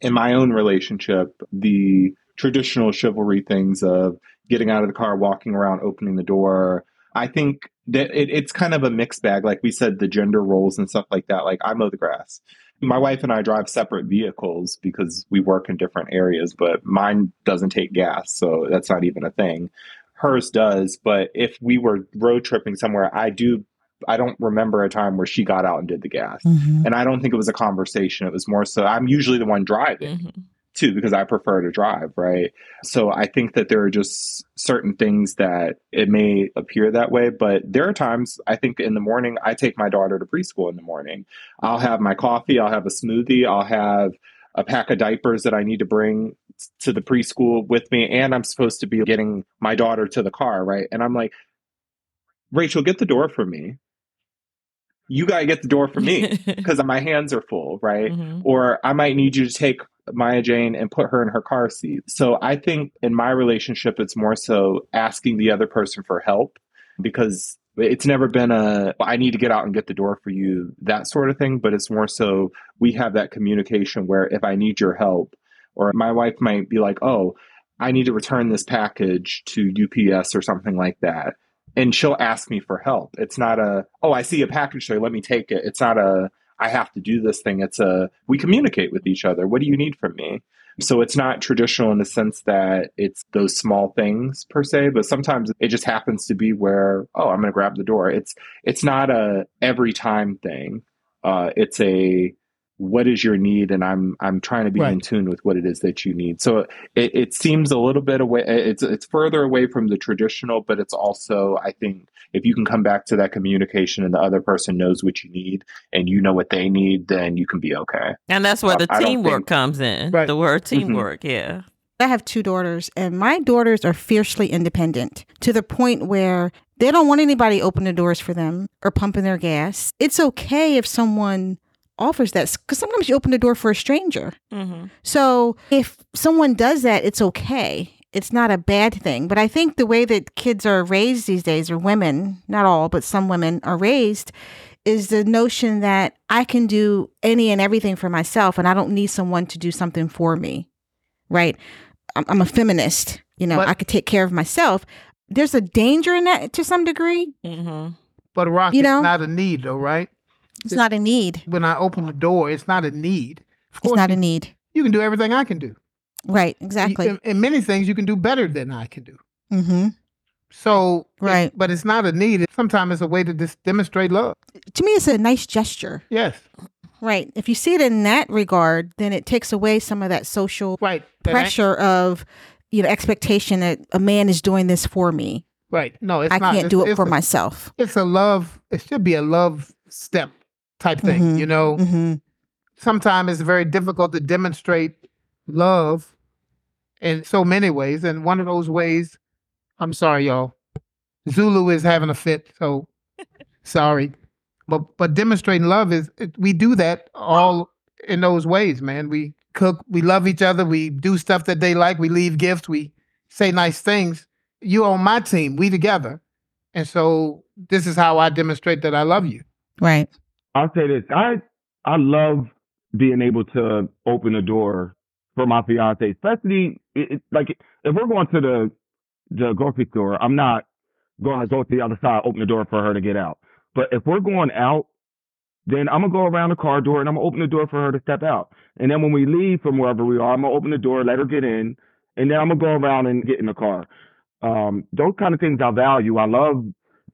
Speaker 3: In my own relationship, the traditional chivalry things of getting out of the car, walking around, opening the door, I think that it, it's kind of a mixed bag. Like we said, the gender roles and stuff like that. Like I mow the grass. My wife and I drive separate vehicles because we work in different areas, but mine doesn't take gas, so that's not even a thing. Hers does, but if we were road tripping somewhere, I do. I don't remember a time where she got out and did the gas,
Speaker 1: Mhm.
Speaker 3: and I don't think it was a conversation. It was more so. I'm usually the one driving
Speaker 2: Mhm.
Speaker 3: Too because I prefer to drive, right? So I think that there are just certain things that it may appear that way, but there are times I think in the morning I take my daughter to preschool in the morning. I'll have my coffee, I'll have a smoothie, I'll have a pack of diapers that I need to bring to the preschool with me and I'm supposed to be getting my daughter to the car, right? And I'm like, "Rachel, get the door for me." You got to get the door for me because my hands are full, right?
Speaker 2: Mhm.
Speaker 3: or I might need you to take Maya Jane and put her in her car seat. So I think in my relationship, it's more so asking the other person for help because it's never been a I need to get out and get the door for you that sort of thing. But it's more so we have that communication where if I need your help, or my wife might be like, oh, I need to return this package to UPS or something like that. And she'll ask me for help. It's not a, oh, I see a package there, let me take it. It's not a, I have to do this thing. It's a we communicate with each other. What do you need from me? So it's not traditional in the sense that it's those small things per se, but sometimes it just happens to be where oh, I'm going to grab the door. It's it's not a every time thing. Uh, it's a what is your need, and I'm I'm trying to be in tune with what it is that you need. So it, it seems a little bit away. It's it's further away from the traditional, but it's also I think if you can come back to that communication and the other person knows what you need and you know what they need, then you can be okay.
Speaker 2: And that's where the
Speaker 3: I- I
Speaker 2: teamwork
Speaker 3: think-
Speaker 2: comes in.
Speaker 4: Right.
Speaker 2: The word
Speaker 3: Mhm.
Speaker 2: teamwork, yeah.
Speaker 1: I have two daughters, and my daughters are fiercely independent to the point where they don't want anybody open the doors for them or pumping their gas. It's okay if someone offers that because sometimes you open the door for a stranger.
Speaker 2: Mm-hmm.
Speaker 1: So if someone does that, it's okay. It's not a bad thing. But I think the way that kids are raised these days, or women, not all, but some women are raised, is the notion that I can do any and everything for myself and I don't need someone to do something for me. Right? I'm, I'm a feminist. You know,
Speaker 4: But-
Speaker 1: I could take care of myself. There's a danger in that to some degree.
Speaker 2: Mm-hmm.
Speaker 4: But Rock,
Speaker 1: You
Speaker 4: it's
Speaker 1: know?
Speaker 4: not a need, though, right?
Speaker 1: It's not a need.
Speaker 4: When I open the door, it's not a need. Of
Speaker 1: It's
Speaker 4: course,
Speaker 1: not a need.
Speaker 4: you can do everything I can do.
Speaker 1: Right.
Speaker 4: You-
Speaker 1: Exactly.
Speaker 4: in, in many things, you can do better than I can do.
Speaker 1: Mm-hmm.
Speaker 4: So, it-
Speaker 1: Right.
Speaker 4: but it's not a need. Sometimes it's a way to just demonstrate love.
Speaker 1: To me, it's a nice gesture.
Speaker 4: Yes,
Speaker 1: Right. If you see it in that regard, then it takes away some of that social
Speaker 4: right. That
Speaker 1: pressure of, you know, expectation that a man is doing this for me.
Speaker 4: Right. No, it's
Speaker 1: I
Speaker 4: not.
Speaker 1: can't
Speaker 4: It's-
Speaker 1: do it for
Speaker 4: a-
Speaker 1: myself.
Speaker 4: It's a love. It should be a love step type thing.
Speaker 1: Mhm.
Speaker 4: You know,
Speaker 1: hmm
Speaker 4: sometimes it's very difficult to demonstrate love in so many ways. And one of those ways, I'm sorry, y'all. Zulu is having a fit, so sorry. But but demonstrating love is it, we do that all in those ways, man. We cook, we love each other, we do stuff that they like, we leave gifts, we say nice things. You on my team, we together. And so this is how I demonstrate that I love you.
Speaker 1: Right.
Speaker 6: I'll say this. I I love being able to open the door for my fiance, especially it, it- like if we're going to the the grocery store, I'm not going to go to the other side, open the door for her to get out. But if we're going out, then I'm gonna go around the car door and I'm gonna open the door for her to step out. And then when we leave from wherever we are, I'm gonna open the door, let her get in, and then I'm gonna go around and get in the car. Um, those kind of things I value. I love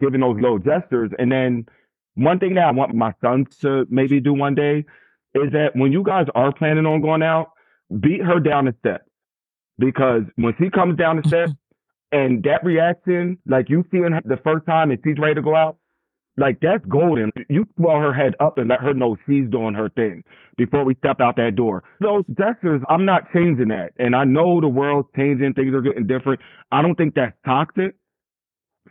Speaker 6: giving those little gestures. And then one thing that I want my son to maybe do one day is that when you guys are planning on going out, beat her down the steps. Because when she comes down the steps and that reaction, like you seeing her the first time and she's ready to go out, like that's golden. You swell her head up and let her know she's doing her thing before we step out that door. Those gestures, I'm not changing that. And I know the world's changing, things are getting different. I don't think that's toxic.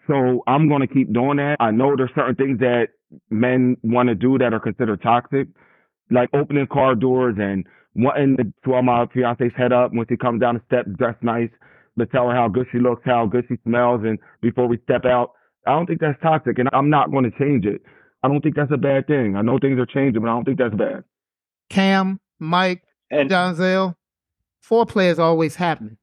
Speaker 6: So I'm going to keep doing that. I know there's certain things that men want to do that are considered toxic, like opening car doors and wanting to swell my fiance's head up when she comes down the steps dressed nice to tell her how good she looks, how good she smells, and before we step out. I don't think that's toxic, and I'm not going to change it. I don't think that's a bad thing. I know things are changing, but I don't think that's bad.
Speaker 4: Cam, Mike,
Speaker 3: And
Speaker 4: Johnzelle, foreplay is always happening.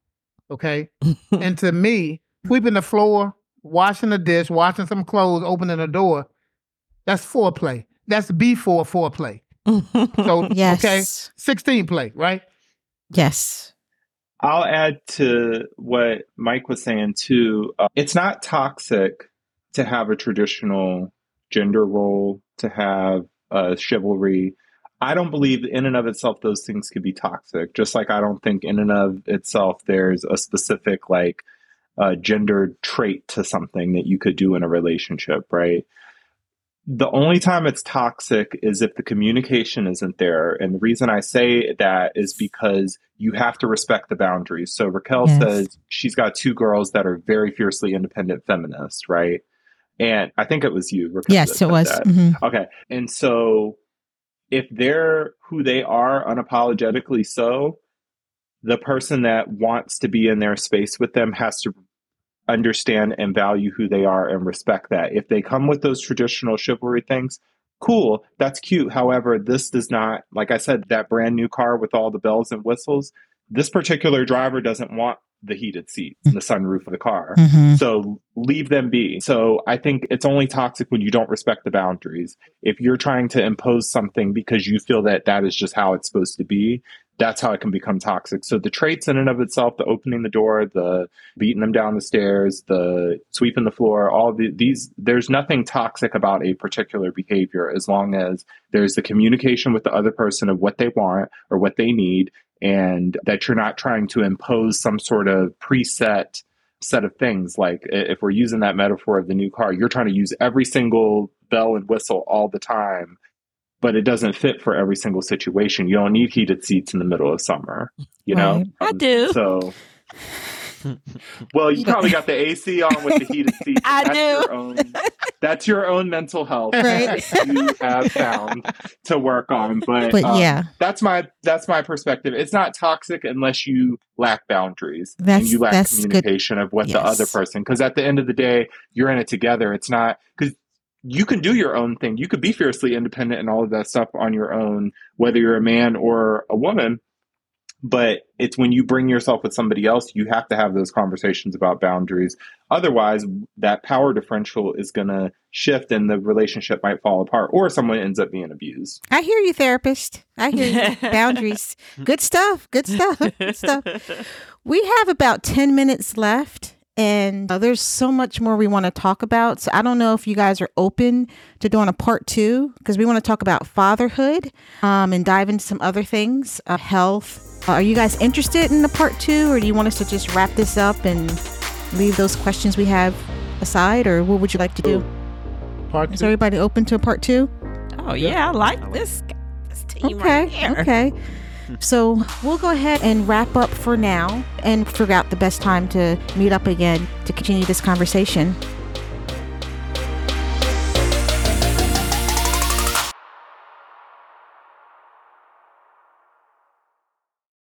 Speaker 4: Okay. and to me, sweeping the floor, washing the dish, washing some clothes, opening a door, that's foreplay. That's before foreplay. So
Speaker 1: Yes.
Speaker 4: okay, 16 play, right?
Speaker 1: Yes.
Speaker 3: I'll add to what Mike was saying too. Uh, it's not toxic to have a traditional gender role, to have uh, chivalry. I don't believe in and of itself those things could be toxic. Just like I don't think in and of itself there's a specific like uh, gendered trait to something that you could do in a relationship, right? The only time it's toxic is if the communication isn't there. And the reason I say that is because you have to respect the boundaries. So Raquel
Speaker 1: Yes.
Speaker 3: says she's got two girls that are very fiercely independent feminists, right? And I think it was you, Raquel.
Speaker 1: Yes, it was. Mhm.
Speaker 3: Okay. And so if they're who they are unapologetically so, the person that wants to be in their space with them has to understand and value who they are and respect that. If they come with those traditional chivalry things, cool, that's cute. However, this does not, like I said, that brand new car with all the bells and whistles, this particular driver doesn't want the heated seats and the sunroof of the car.
Speaker 1: Mhm.
Speaker 3: So leave them be. So I think it's only toxic when you don't respect the boundaries. If you're trying to impose something because you feel that that is just how it's supposed to be, that's how it can become toxic. So the traits in and of itself, the opening the door, the beating them down the stairs, the sweeping the floor, all the, these, there's nothing toxic about a particular behavior as long as there's the communication with the other person of what they want or what they need and that you're not trying to impose some sort of preset set of things. Like if we're using that metaphor of the new car, you're trying to use every single bell and whistle all the time, but it doesn't fit for every single situation. You don't need heated seats in the middle of summer, you know?
Speaker 1: Right.
Speaker 2: I do.
Speaker 3: So, well, you probably got the AC on with the heated seats.
Speaker 2: I
Speaker 3: that's
Speaker 2: do.
Speaker 3: Your own, that's your own mental health
Speaker 1: Right.
Speaker 3: that you have found to work on. But,
Speaker 1: But
Speaker 3: um,
Speaker 1: yeah.
Speaker 3: that's my that's my perspective. It's not toxic unless you lack boundaries and
Speaker 1: That's-
Speaker 3: you lack
Speaker 1: that's good.
Speaker 3: communication of what the other person. Because at the end of the day, you're in it together. It's not because you can do your own thing. You could be fiercely independent and all of that stuff on your own, whether you're a man or a woman. But it's when you bring yourself with somebody else, you have to have those conversations about boundaries. Otherwise, that power differential is going to shift and the relationship might fall apart or someone ends up being abused.
Speaker 1: I hear you, therapist. I hear you. Boundaries. Good stuff. Good stuff. Good stuff. We have about 10 minutes left, and uh, there's so much more we want to talk about. So I don't know if you guys are open to doing a part two because we want to talk about fatherhood um, and dive into some other things, uh, health. Uh, are you guys interested in the part two, or do you want us to just wrap this up and leave those questions we have aside, or what would you like to do?
Speaker 4: Part
Speaker 1: Is everybody open to a part two?
Speaker 2: Oh yeah, I like this this team
Speaker 1: Okay.
Speaker 2: right here.
Speaker 1: Okay. So we'll go ahead and wrap up for now and figure out the best time to meet up again to continue this conversation.